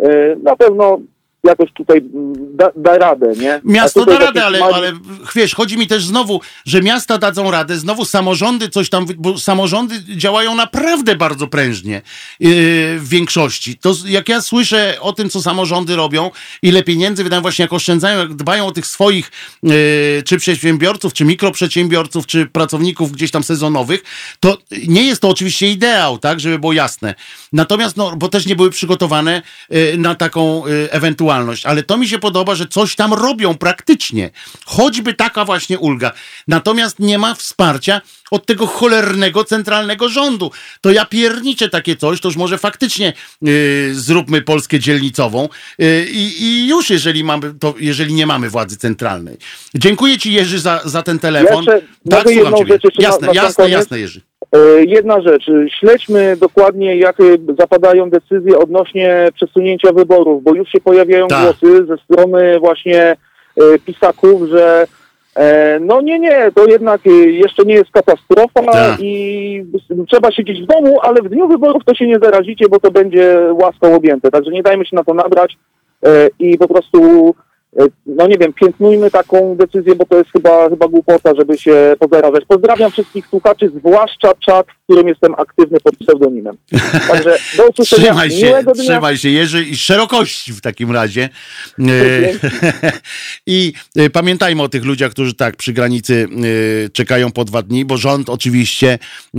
y, na pewno jakoś tutaj mm, da, da radę, nie? Miasto da radę, ale, mali- ale wiesz, chodzi mi też znowu, że miasta dadzą radę, znowu samorządy coś tam, bo samorządy działają naprawdę bardzo prężnie yy, w większości. To jak ja słyszę o tym, co samorządy robią, ile pieniędzy wydają właśnie, jak oszczędzają, jak dbają o tych swoich yy, czy przedsiębiorców, czy mikroprzedsiębiorców, czy pracowników gdzieś tam sezonowych, to nie jest to oczywiście ideał, tak, żeby było jasne. Natomiast, no, bo też nie były przygotowane yy, na taką yy, ewentualność, ale to mi się podoba, że coś tam robią praktycznie. Choćby taka właśnie ulga. Natomiast nie ma wsparcia od tego cholernego centralnego rządu. To ja pierniczę takie coś, to już może faktycznie yy, zróbmy Polskę dzielnicową yy, i, już, jeżeli, mamy, to, jeżeli nie mamy władzy centralnej. Dziękuję Ci, Jerzy, za, za ten telefon. Jeszcze tak, słucham Ciebie. rzecz na- Jasne, na sam jasne, jasne, Jerzy. E, Jedna rzecz, śledźmy dokładnie, jak y, zapadają decyzje odnośnie przesunięcia wyborów, bo już się pojawiają Tak. głosy ze strony właśnie e, pisaków, że e, no nie, nie, to jednak jeszcze nie jest katastrofa Tak. i trzeba siedzieć w domu, ale w dniu wyborów to się nie zarazicie, bo to będzie łaską objęte. Także nie dajmy się na to nabrać i po prostu no nie wiem, piętnujmy taką decyzję, bo to jest chyba, chyba głupota, żeby się pozarażać. Pozdrawiam wszystkich słuchaczy, zwłaszcza czat, w którym jestem aktywny pod pseudonimem. Także do usłyszenia, Trzymaj się, dnia. trzymaj się, Jerzy, i szerokości w takim razie. E, I e, pamiętajmy o tych ludziach, którzy tak przy granicy e, czekają po dwa dni, bo rząd oczywiście e,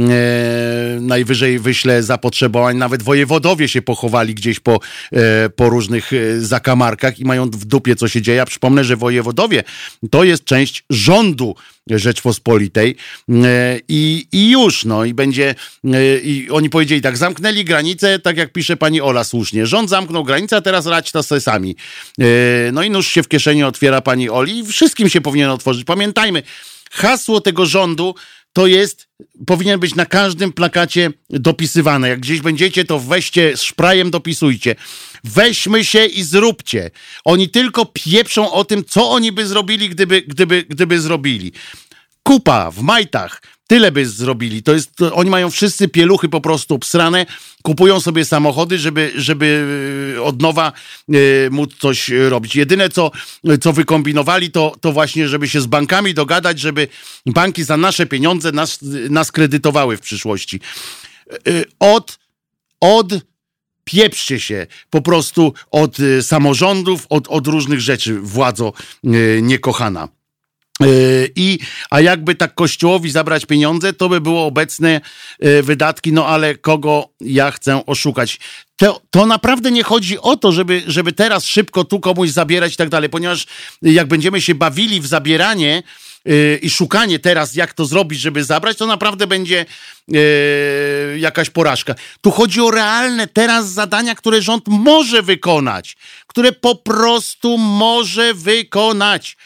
najwyżej wyśle zapotrzebowań. Nawet wojewodowie się pochowali gdzieś po, e, po różnych e, zakamarkach i mają w dupie, co się dzieje. Ja przypomnę, że wojewodowie to jest część rządu Rzeczpospolitej e, i, i już, no i będzie, e, i oni powiedzieli tak, zamknęli granicę, tak jak pisze pani Ola słusznie, rząd zamknął granicę, a teraz radź to sobie sami. E, No i nóż się w kieszeni otwiera pani Oli i wszystkim się powinien otworzyć. Pamiętajmy, hasło tego rządu to jest, powinien być na każdym plakacie dopisywane. Jak gdzieś będziecie, to weźcie szprajem, dopisujcie. Weźmy się i zróbcie. Oni tylko pieprzą o tym, co oni by zrobili, gdyby, gdyby, gdyby zrobili. Kupa w majtach. Tyle by zrobili. To jest, to oni mają wszyscy pieluchy po prostu obsrane, kupują sobie samochody, żeby, żeby e, od nowa e, móc coś robić. Jedyne, co, co wykombinowali, to, to właśnie, żeby się z bankami dogadać, żeby banki za nasze pieniądze nas, nas kredytowały w przyszłości. E, Od, od pieprzcie się po prostu od samorządów, od, od różnych rzeczy, władzo niekochana. Yy, I, a jakby tak kościołowi zabrać pieniądze, to by było obecne yy, wydatki, no ale kogo ja chcę oszukać? To, to naprawdę nie chodzi o to, żeby, żeby teraz szybko tu komuś zabierać i tak dalej, ponieważ jak będziemy się bawili w zabieranie yy, i szukanie teraz, jak to zrobić, żeby zabrać, to naprawdę będzie jakaś porażka. Tu chodzi o realne teraz zadania, które rząd może wykonać, które po prostu może wykonać.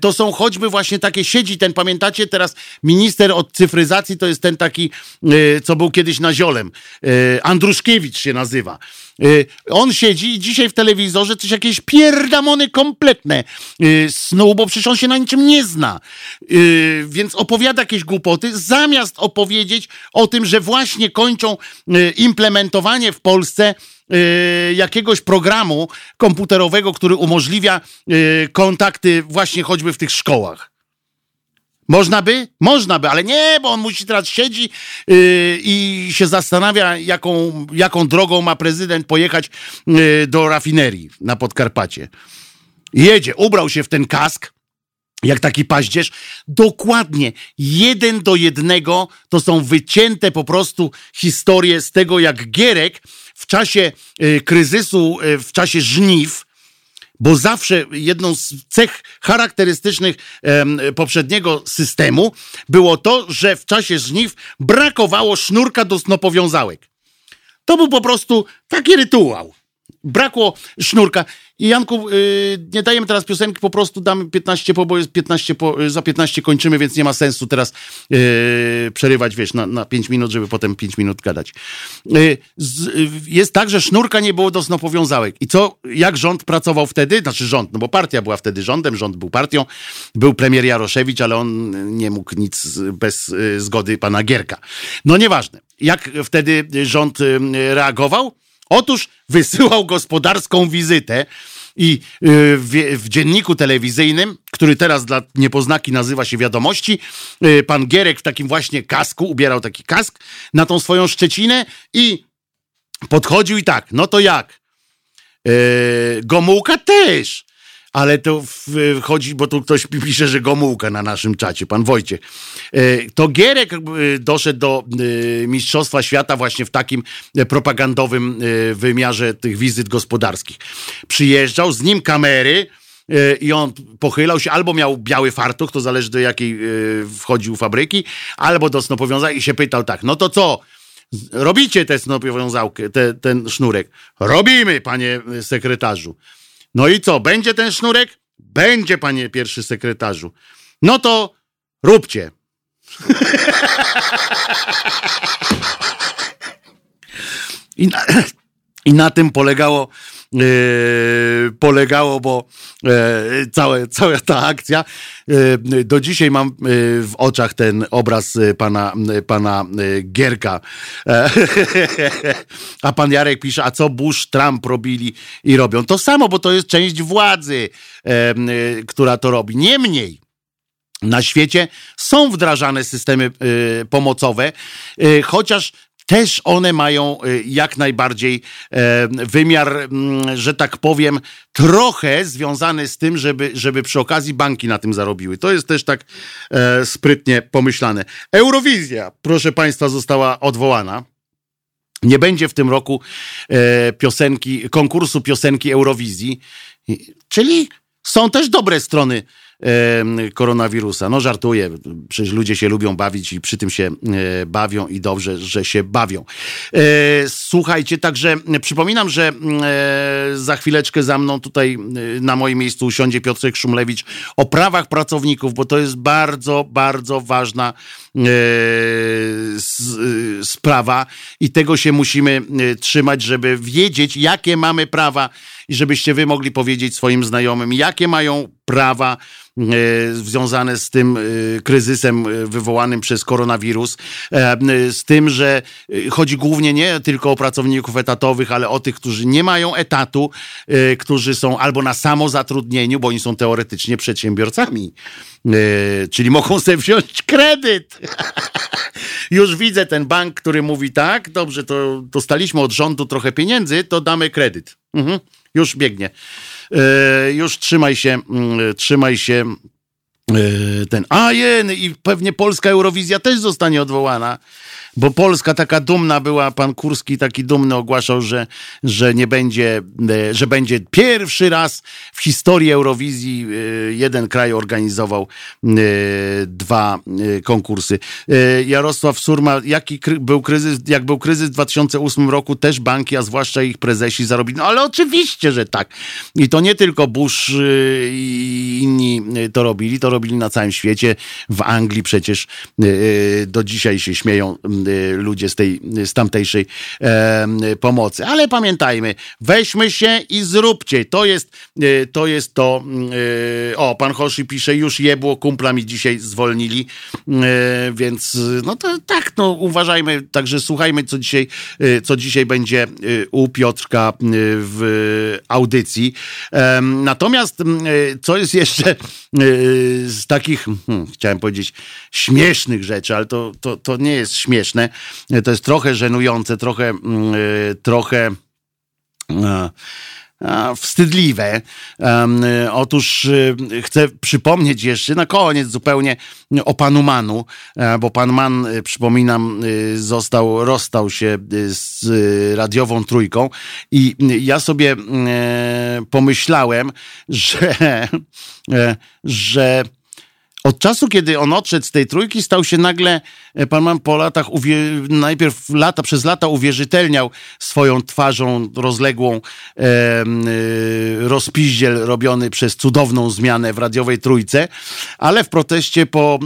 To są choćby właśnie takie, siedzi ten, pamiętacie teraz, minister od cyfryzacji to jest ten taki, y, co był kiedyś na ziolem. Y, Andruszkiewicz się nazywa. Y, On siedzi i dzisiaj w telewizorze coś jakieś pierdamony kompletne y, snuł, bo przecież on się na niczym nie zna. Y, Więc opowiada jakieś głupoty, zamiast opowiedzieć o tym, że właśnie kończą y, implementowanie w Polsce y, jakiegoś programu komputerowego, który umożliwia y, kontakty właśnie choćby w tych szkołach. Można by? Można by, ale nie, bo on musi teraz siedzi yy, i się zastanawia, jaką, jaką drogą ma prezydent pojechać yy, do rafinerii na Podkarpacie. Jedzie, ubrał się w ten kask, jak taki paździerz, dokładnie jeden do jednego to są wycięte po prostu historie z tego, jak Gierek w czasie y, kryzysu, y, w czasie żniw, bo zawsze jedną z cech charakterystycznych poprzedniego systemu było to, że w czasie żniw brakowało sznurka do snopowiązałek. To był po prostu taki rytuał. brakło sznurka. I Janku, yy, nie dajemy teraz piosenki, po prostu damy 15 po, bo jest 15 po, za 15 kończymy, więc nie ma sensu teraz yy, przerywać, wiesz, na, na 5 minut, żeby potem 5 minut gadać. Yy, z, jest tak, że sznurka nie było do snopowiązałek. I co, jak rząd pracował wtedy? Znaczy rząd, no bo partia była wtedy rządem, rząd był partią, był premier Jaroszewicz, ale on nie mógł nic bez y, zgody pana Gierka. No nieważne. Jak wtedy rząd y, reagował? Otóż wysyłał gospodarską wizytę i y, w, w, dzienniku telewizyjnym, który teraz dla niepoznaki nazywa się Wiadomości, y, pan Gierek w takim właśnie kasku, ubierał taki kask na tą swoją Szczecinę i podchodził i tak, no to jak? Yy, Gomułka też ale to wchodzi, bo tu ktoś pisze, że Gomułka na naszym czacie, pan Wojciech. E, to Gierek e, doszedł do e, Mistrzostwa Świata właśnie w takim propagandowym wymiarze tych wizyt gospodarskich. Przyjeżdżał, z nim kamery, i on pochylał się, albo miał biały fartuch, to zależy do jakiej wchodził fabryki, albo do snopowiązania i się pytał tak, no to co, robicie tę snopowiązałkę, te, ten sznurek? Robimy, panie sekretarzu. No i co, będzie ten sznurek? Będzie, panie pierwszy sekretarzu. No to róbcie. I na, I na tym polegało polegało, bo yy, całe, cała ta akcja. Yy, do dzisiaj mam w oczach ten obraz pana, pana Gierka. a pan Jarek pisze, a co Bush, Trump robili i robią? To samo, bo to jest część władzy, która to robi. Niemniej, na świecie są wdrażane systemy y, pomocowe, y, chociaż też one mają y, jak najbardziej e, wymiar, mm, że tak powiem, trochę związany z tym, żeby, żeby przy okazji banki na tym zarobiły. To jest też tak e, sprytnie pomyślane. Eurowizja, proszę Państwa, została odwołana. Nie będzie w tym roku e, piosenki, konkursu piosenki Eurowizji, czyli są też dobre strony koronawirusa. No żartuję, przecież ludzie się lubią bawić i przy tym się e, bawią i dobrze, że się bawią. E, słuchajcie, także przypominam, że e, za chwileczkę za mną tutaj na moim miejscu usiądzie Piotrek Szumlewicz o prawach pracowników, bo to jest bardzo, bardzo ważna sprawa i tego się musimy trzymać, żeby wiedzieć, jakie mamy prawa i żebyście wy mogli powiedzieć swoim znajomym, jakie mają prawa związane z tym e, kryzysem e, wywołanym przez koronawirus, z tym, że chodzi głównie nie tylko o pracowników etatowych, ale o tych, którzy nie mają etatu, którzy są albo na samozatrudnieniu, bo oni są teoretycznie przedsiębiorcami, czyli mogą sobie wziąć kredyt. Już widzę ten bank, który mówi tak, dobrze, to dostaliśmy od rządu trochę pieniędzy, to damy kredyt. Mhm. Już biegnie. E, już trzymaj się, mm, trzymaj się e, ten. A i pewnie polska Eurowizja też zostanie odwołana bo Polska taka dumna była, pan Kurski taki dumny ogłaszał, że, że nie będzie, e, że będzie pierwszy raz w historii Eurowizji e, jeden kraj organizował e, dwa konkursy. Jarosław Surma, jaki był kryzys, jak był kryzys w 2008 roku, też banki, a zwłaszcza ich prezesi zarobili. No ale oczywiście, że tak. I to nie tylko Bush i inni to robili, to robili na całym świecie. W Anglii przecież do dzisiaj się śmieją ludzie z tej, z tamtejszej pomocy. Ale pamiętajmy, weźmy się i zróbcie. To jest y, to, jest to y, o, pan Hoshi pisze, już jebło, kumpla mi dzisiaj zwolnili, więc no to tak, no uważajmy, także słuchajmy, co dzisiaj, co dzisiaj będzie u Piotrka w audycji. Natomiast co jest jeszcze z takich, hmm, chciałem powiedzieć, śmiesznych rzeczy, ale to, to, to nie jest śmieszne, to jest trochę żenujące, trochę, mm, y, trochę wstydliwe. Otóż y, chcę przypomnieć jeszcze na koniec zupełnie o panu Manu, e, bo pan Man, y, przypominam, został, rozstał się z radiową trójką i ja sobie pomyślałem, że, e, że od czasu, kiedy on odszedł z tej trójki, stał się nagle, e, pan mam po latach, najpierw lata, przez lata uwierzytelniał swoją twarzą rozległą e, e, rozpiździel robiony przez cudowną zmianę w radiowej trójce, ale w proteście po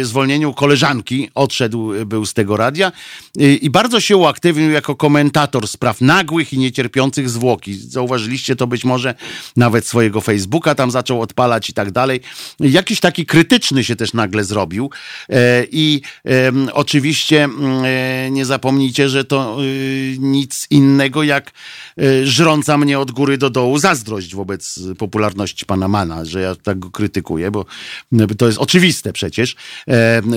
e, zwolnieniu koleżanki odszedł, e, był z tego radia e, i bardzo się uaktywnił jako komentator spraw nagłych i niecierpiących zwłoki. Zauważyliście to być może nawet swojego Facebooka tam zaczął odpalać i tak dalej. Jakiś taki krytyczny się też nagle zrobił e, i oczywiście mm, e, nie zapomnijcie, że to y, nic innego jak e, żrąca mnie od góry do dołu zazdrość wobec popularności pana Mana, że ja tak go krytykuję, bo to jest oczywiste przecież,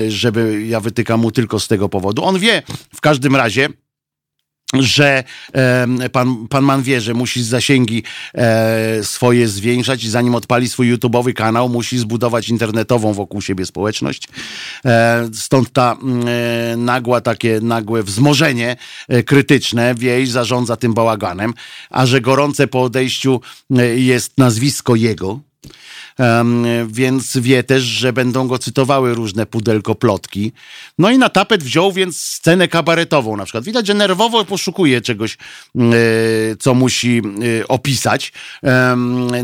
żeby ja wytykam mu tylko z tego powodu. On wie w każdym razie, że em, pan, pan Man wie, że musi zasięgi e, swoje zwiększać i zanim odpali swój YouTube'owy kanał, musi zbudować internetową wokół siebie społeczność. E, stąd ta mm, e, nagła, takie nagłe wzmożenie e, krytyczne wie i zarządza tym bałaganem, a że gorące po odejściu e, jest nazwisko jego, więc wie też, że będą go cytowały różne pudelko plotki. No i na tapet wziął więc scenę kabaretową na przykład. Widać, że nerwowo poszukuje czegoś, mm, e, co musi e, opisać.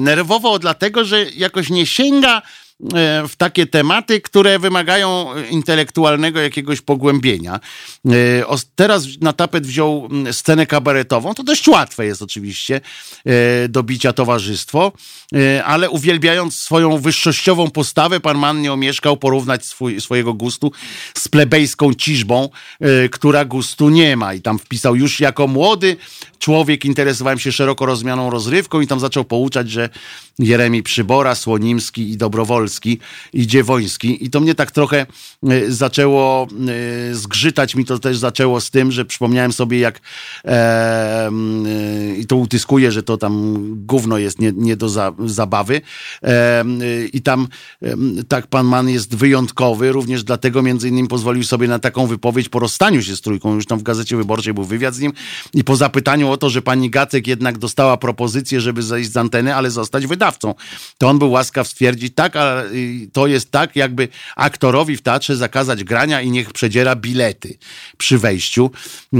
Nerwowo dlatego, że jakoś nie sięga w takie tematy, które wymagają intelektualnego jakiegoś pogłębienia. E, Teraz na tapet wziął mm, scenę kabaretową. To dość łatwe jest oczywiście e, do bicia towarzystwo, e, ale uwielbiając swoją wyższościową postawę, pan Mann nie omieszkał porównać swój, swojego gustu z plebejską ciżbą, e, która gustu nie ma. I tam wpisał już jako młody człowiek interesowałem się szeroko rozumianą rozrywką i tam zaczął pouczać, że Jeremi Przybora, Słonimski i Dobrowolski i Dziewoński. I to mnie tak trochę e, zaczęło e, zgrzytać. Mi to też zaczęło z tym, że przypomniałem sobie jak e, e, i to utyskuję, że to tam gówno jest nie, nie do za, zabawy. E, i tam tak pan Man jest wyjątkowy, również dlatego między innymi pozwolił sobie na taką wypowiedź po rozstaniu się z trójką, już tam w Gazecie Wyborczej był wywiad z nim. I po zapytaniu o to, że pani Gacek jednak dostała propozycję, żeby zejść z anteny, ale zostać wydawcą, to on był łaskaw stwierdzić tak, a to jest tak, jakby aktorowi w teatrze zakazać grania i niech przedziera bilety przy wejściu. E,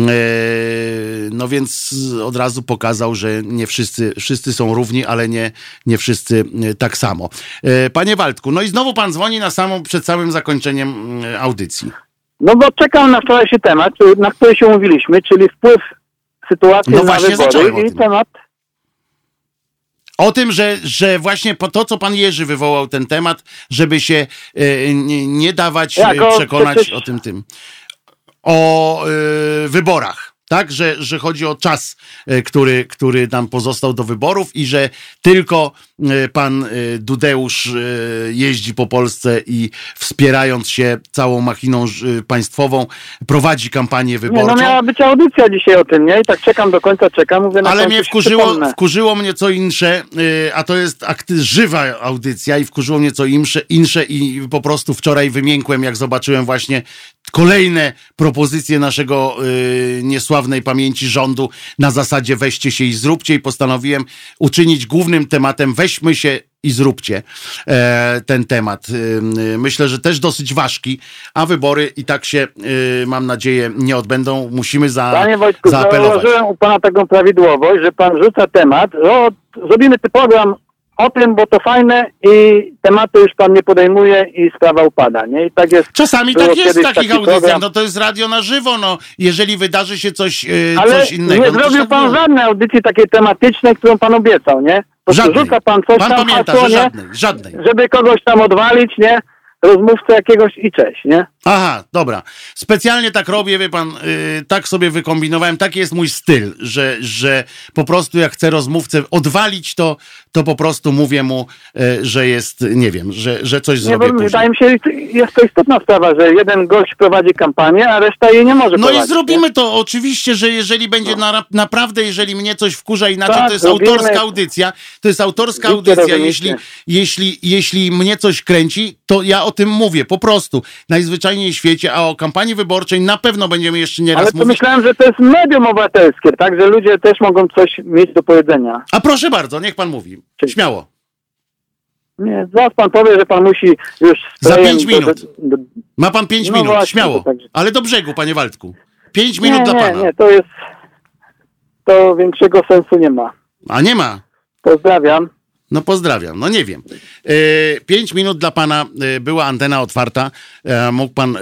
No więc od razu pokazał, że nie wszyscy, wszyscy są równi, ale nie, nie wszyscy e, tak samo. E, Panie Waldku, no i znowu pan dzwoni na samą, przed samym zakończeniem audycji. No bo czekam na wczorajszy temat, na który się umówiliśmy, czyli wpływ sytuacji No na wybory i temat. O tym, że, że właśnie po to, co pan Jerzy wywołał ten temat, żeby się e, nie, dawać e, Jako przekonać przecież- o tym tym. O e, wyborach. Tak, że, że chodzi o czas, e, który, który nam pozostał do wyborów i że tylko e, pan e, Dudeusz jeździ po Polsce i wspierając się całą machiną państwową prowadzi kampanię Nie, wyborczą. no miała być audycja dzisiaj o tym, nie? I tak czekam do końca, czekam, mówię Ale mnie wkurzyło, wkurzyło mnie co insze, a to jest akty, żywa audycja i wkurzyło mnie co insze, insze i po prostu wczoraj wymiękłem, jak zobaczyłem właśnie kolejne propozycje naszego y, niesławnej pamięci rządu na zasadzie weźcie się i zróbcie i postanowiłem uczynić głównym tematem weźmy się i zróbcie e, ten temat. Y, Myślę, że też dosyć ważki, a wybory i tak się, y, mam nadzieję, nie odbędą. Musimy za, Panie Wojtku, zaapelować. zauważyłem u pana taką prawidłowość, że pan rzuca temat, o, zrobimy ten program o tym, bo to fajne i tematu już pan nie podejmuje i sprawa upada, nie? I tak jest. Czasami tak jest w takich taki audycjach, program. no to jest radio na żywo, no jeżeli wydarzy się coś, e, Ale coś innego. nie no zrobił tak pan było. żadnej audycji takiej tematycznej, którą pan obiecał, nie? Żadnej. rzuca pan coś Pan tam pamięta, hasło, że nie? żadnej, żadnej. Żeby kogoś tam odwalić, nie? Rozmówcę jakiegoś i cześć, nie? Aha, dobra. Specjalnie tak robię, wie pan, y, tak sobie wykombinowałem, taki jest mój styl, że, że po prostu jak chcę rozmówcę odwalić, to, to po prostu mówię mu, y, że jest, nie wiem, że, że coś Nie, zrobię bo później. wydaje mi się, jest to istotna sprawa, że jeden gość prowadzi kampanię, a reszta jej nie może No prowadzić. i zrobimy to oczywiście, że jeżeli będzie na, naprawdę, jeżeli mnie coś wkurza inaczej, Tak, to jest robimy. autorska audycja, to jest autorska Widzicie, audycja. Jeśli, jeśli, jeśli mnie coś kręci, to ja o tym mówię, po prostu. Najzwyczajniej w świecie, a o kampanii wyborczej na pewno będziemy jeszcze nie Ale raz to mówić. myślałem, że to jest medium obywatelskie, tak? Że ludzie też mogą coś mieć do powiedzenia. A proszę bardzo, niech pan mówi. Cześć. Śmiało. Nie, zaraz pan powie, że pan musi już... Za pięć minut. do- Ma pan pięć No minut, właśnie, śmiało. także- Ale do brzegu, panie Waldku. Pięć minut nie, dla nie, pana. nie, to jest... To większego sensu nie ma. A nie ma. Pozdrawiam. No pozdrawiam, no nie wiem. E, pięć minut dla pana, e, była antena otwarta, e, mógł pan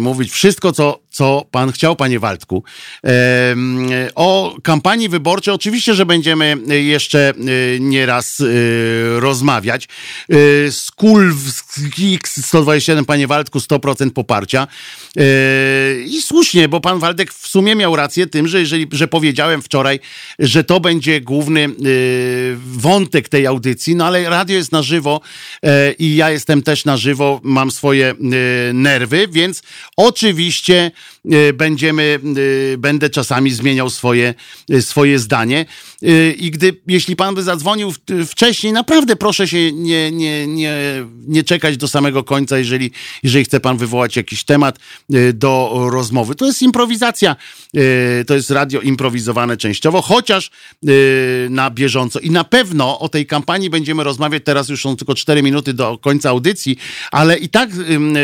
mówić wszystko, co, co pan chciał, panie Waldku. O kampanii wyborczej oczywiście, że będziemy jeszcze nieraz rozmawiać. E, Skulwski 127, panie Waldku, 100% poparcia. I słusznie, bo pan Waldek w sumie miał rację tym, że jeżeli, że powiedziałem wczoraj, że to będzie główny wątek tej audycji, no ale radio jest na żywo e, i ja jestem też na żywo, mam swoje e, nerwy, więc oczywiście będziemy, e, będę czasami zmieniał swoje, e, swoje zdanie E, i gdy, jeśli pan by zadzwonił wcześniej, naprawdę proszę się nie, nie, nie, nie czekać do samego końca, jeżeli, jeżeli chce pan wywołać jakiś temat e, do rozmowy. To jest improwizacja, e, to jest radio improwizowane częściowo, chociaż e, na bieżąco. I na pewno o tej kampanii będziemy rozmawiać, teraz już są tylko 4 minuty do końca audycji, ale i tak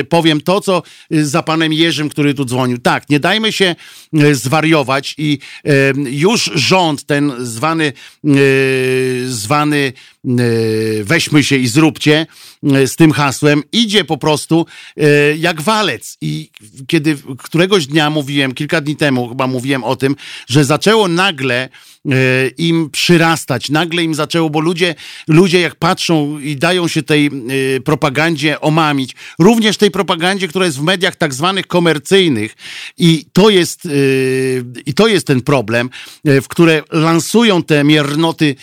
powiem to, co za panem Jerzym, który tu dzwonił. Tak, nie dajmy się y, zwariować i ym, już rząd ten zwany, y, zwany weźmy się i zróbcie z tym hasłem, idzie po prostu jak walec. I kiedy któregoś dnia mówiłem, kilka dni temu chyba mówiłem o tym, że zaczęło nagle e, im przyrastać. Nagle im zaczęło, bo ludzie, ludzie jak patrzą i dają się tej e, propagandzie omamić, również tej propagandzie, która jest w mediach tak zwanych komercyjnych i to jest, e, i to jest ten problem, w które lansują te miernoty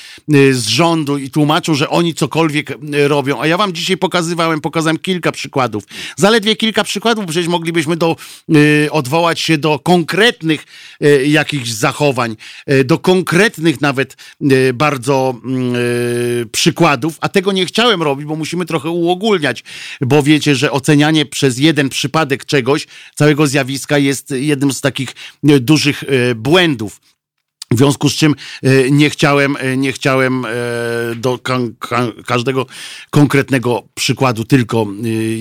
z rządu i tłumaczą, że oni cokolwiek robią. A ja wam dzisiaj pokazywałem, pokazałem kilka przykładów. Zaledwie kilka przykładów, przecież moglibyśmy do, odwołać się do konkretnych jakichś zachowań, do konkretnych nawet e, bardzo mm, e, przykładów, a tego nie chciałem robić, bo musimy trochę uogólniać, bo wiecie, że ocenianie przez jeden przypadek czegoś, całego zjawiska jest jednym z takich e, dużych błędów. W związku z czym nie chciałem, nie chciałem do każdego konkretnego przykładu tylko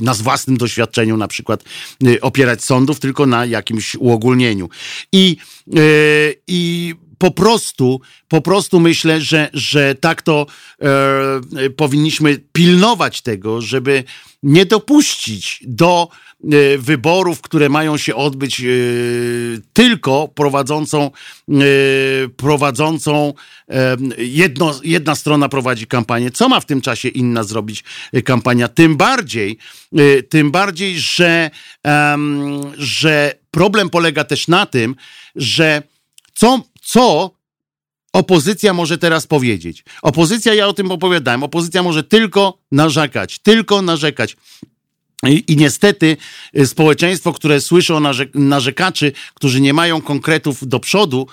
na własnym doświadczeniu na przykład opierać sądów, tylko na jakimś uogólnieniu. I, i po prostu, po prostu myślę, że, że tak to e, powinniśmy pilnować tego, żeby nie dopuścić do e, wyborów, które mają się odbyć e, tylko prowadzącą, e, prowadzącą e, jedno, jedna strona prowadzi kampanię. Co ma w tym czasie inna zrobić e, kampania? Tym bardziej, tym bardziej, że, że problem polega też na tym, że co, co opozycja może teraz powiedzieć? Opozycja, ja o tym opowiadałem, opozycja może tylko narzekać, tylko narzekać. I, I niestety y, społeczeństwo, które słyszy o narzek- narzekaczy, którzy nie mają konkretów do przodu,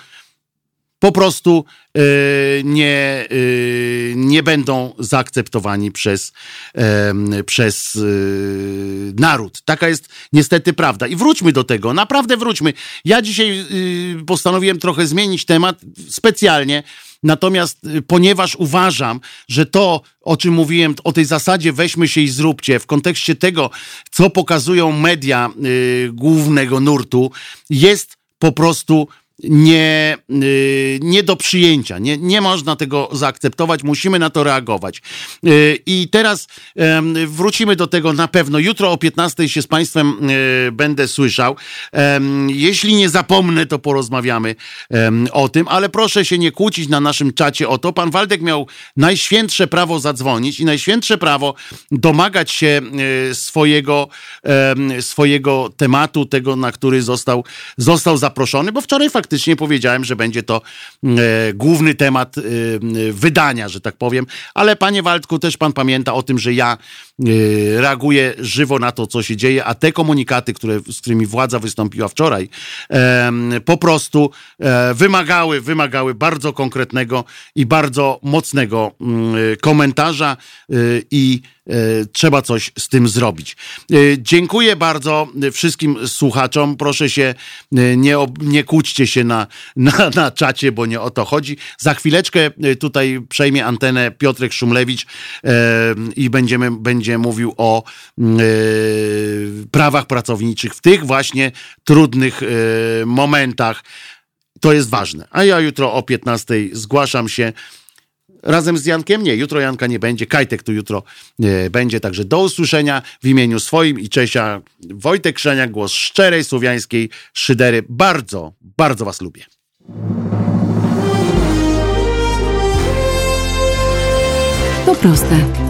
po prostu y, nie, y, nie będą zaakceptowani przez, przez y, naród. Taka jest niestety prawda. I wróćmy do tego, naprawdę wróćmy. Ja dzisiaj y, postanowiłem trochę zmienić temat specjalnie. Natomiast y, ponieważ uważam, że to, o czym mówiłem, o tej zasadzie weźmy się i zróbcie, w kontekście tego, co pokazują media y, głównego nurtu, jest po prostu nie, y, nie do przyjęcia. Nie, nie można tego zaakceptować, musimy na to reagować. Y, I teraz wrócimy do tego na pewno. Jutro o 15 się z Państwem y, będę słyszał. Jeśli nie zapomnę, to porozmawiamy o tym, ale proszę się nie kłócić na naszym czacie o to. Pan Waldek miał najświętsze prawo zadzwonić i najświętsze prawo domagać się swojego, swojego tematu, tego, na który został, został zaproszony, bo wczoraj faktycznie powiedziałem, że będzie to e, główny temat e, wydania, że tak powiem. Ale panie Waldku, też pan pamięta o tym, że ja e, reaguję żywo na to, co się dzieje, a te komunikaty, które, z którymi władza wystąpiła wczoraj, po prostu e, wymagały, wymagały bardzo konkretnego i bardzo mocnego mm, komentarza e, i e, trzeba coś z tym zrobić. E, Dziękuję bardzo wszystkim słuchaczom. Proszę się, nie, nie kłóćcie się na, na, na czacie, bo nie o to chodzi. Za chwileczkę y, tutaj przejmie antenę Piotrek Szumlewicz i będziemy, będzie mówił o e, prawach pracowniczych w tych właśnie trudnych e, momentach. To jest ważne. A ja jutro o 15 zgłaszam się razem z Jankiem. Nie, jutro Janka nie będzie. Kajtek tu jutro e, będzie. Także do usłyszenia w imieniu swoim i Czesia Wojtek Krzeniak, głos szczerej słowiańskiej szydery. Bardzo, bardzo was lubię. To proste.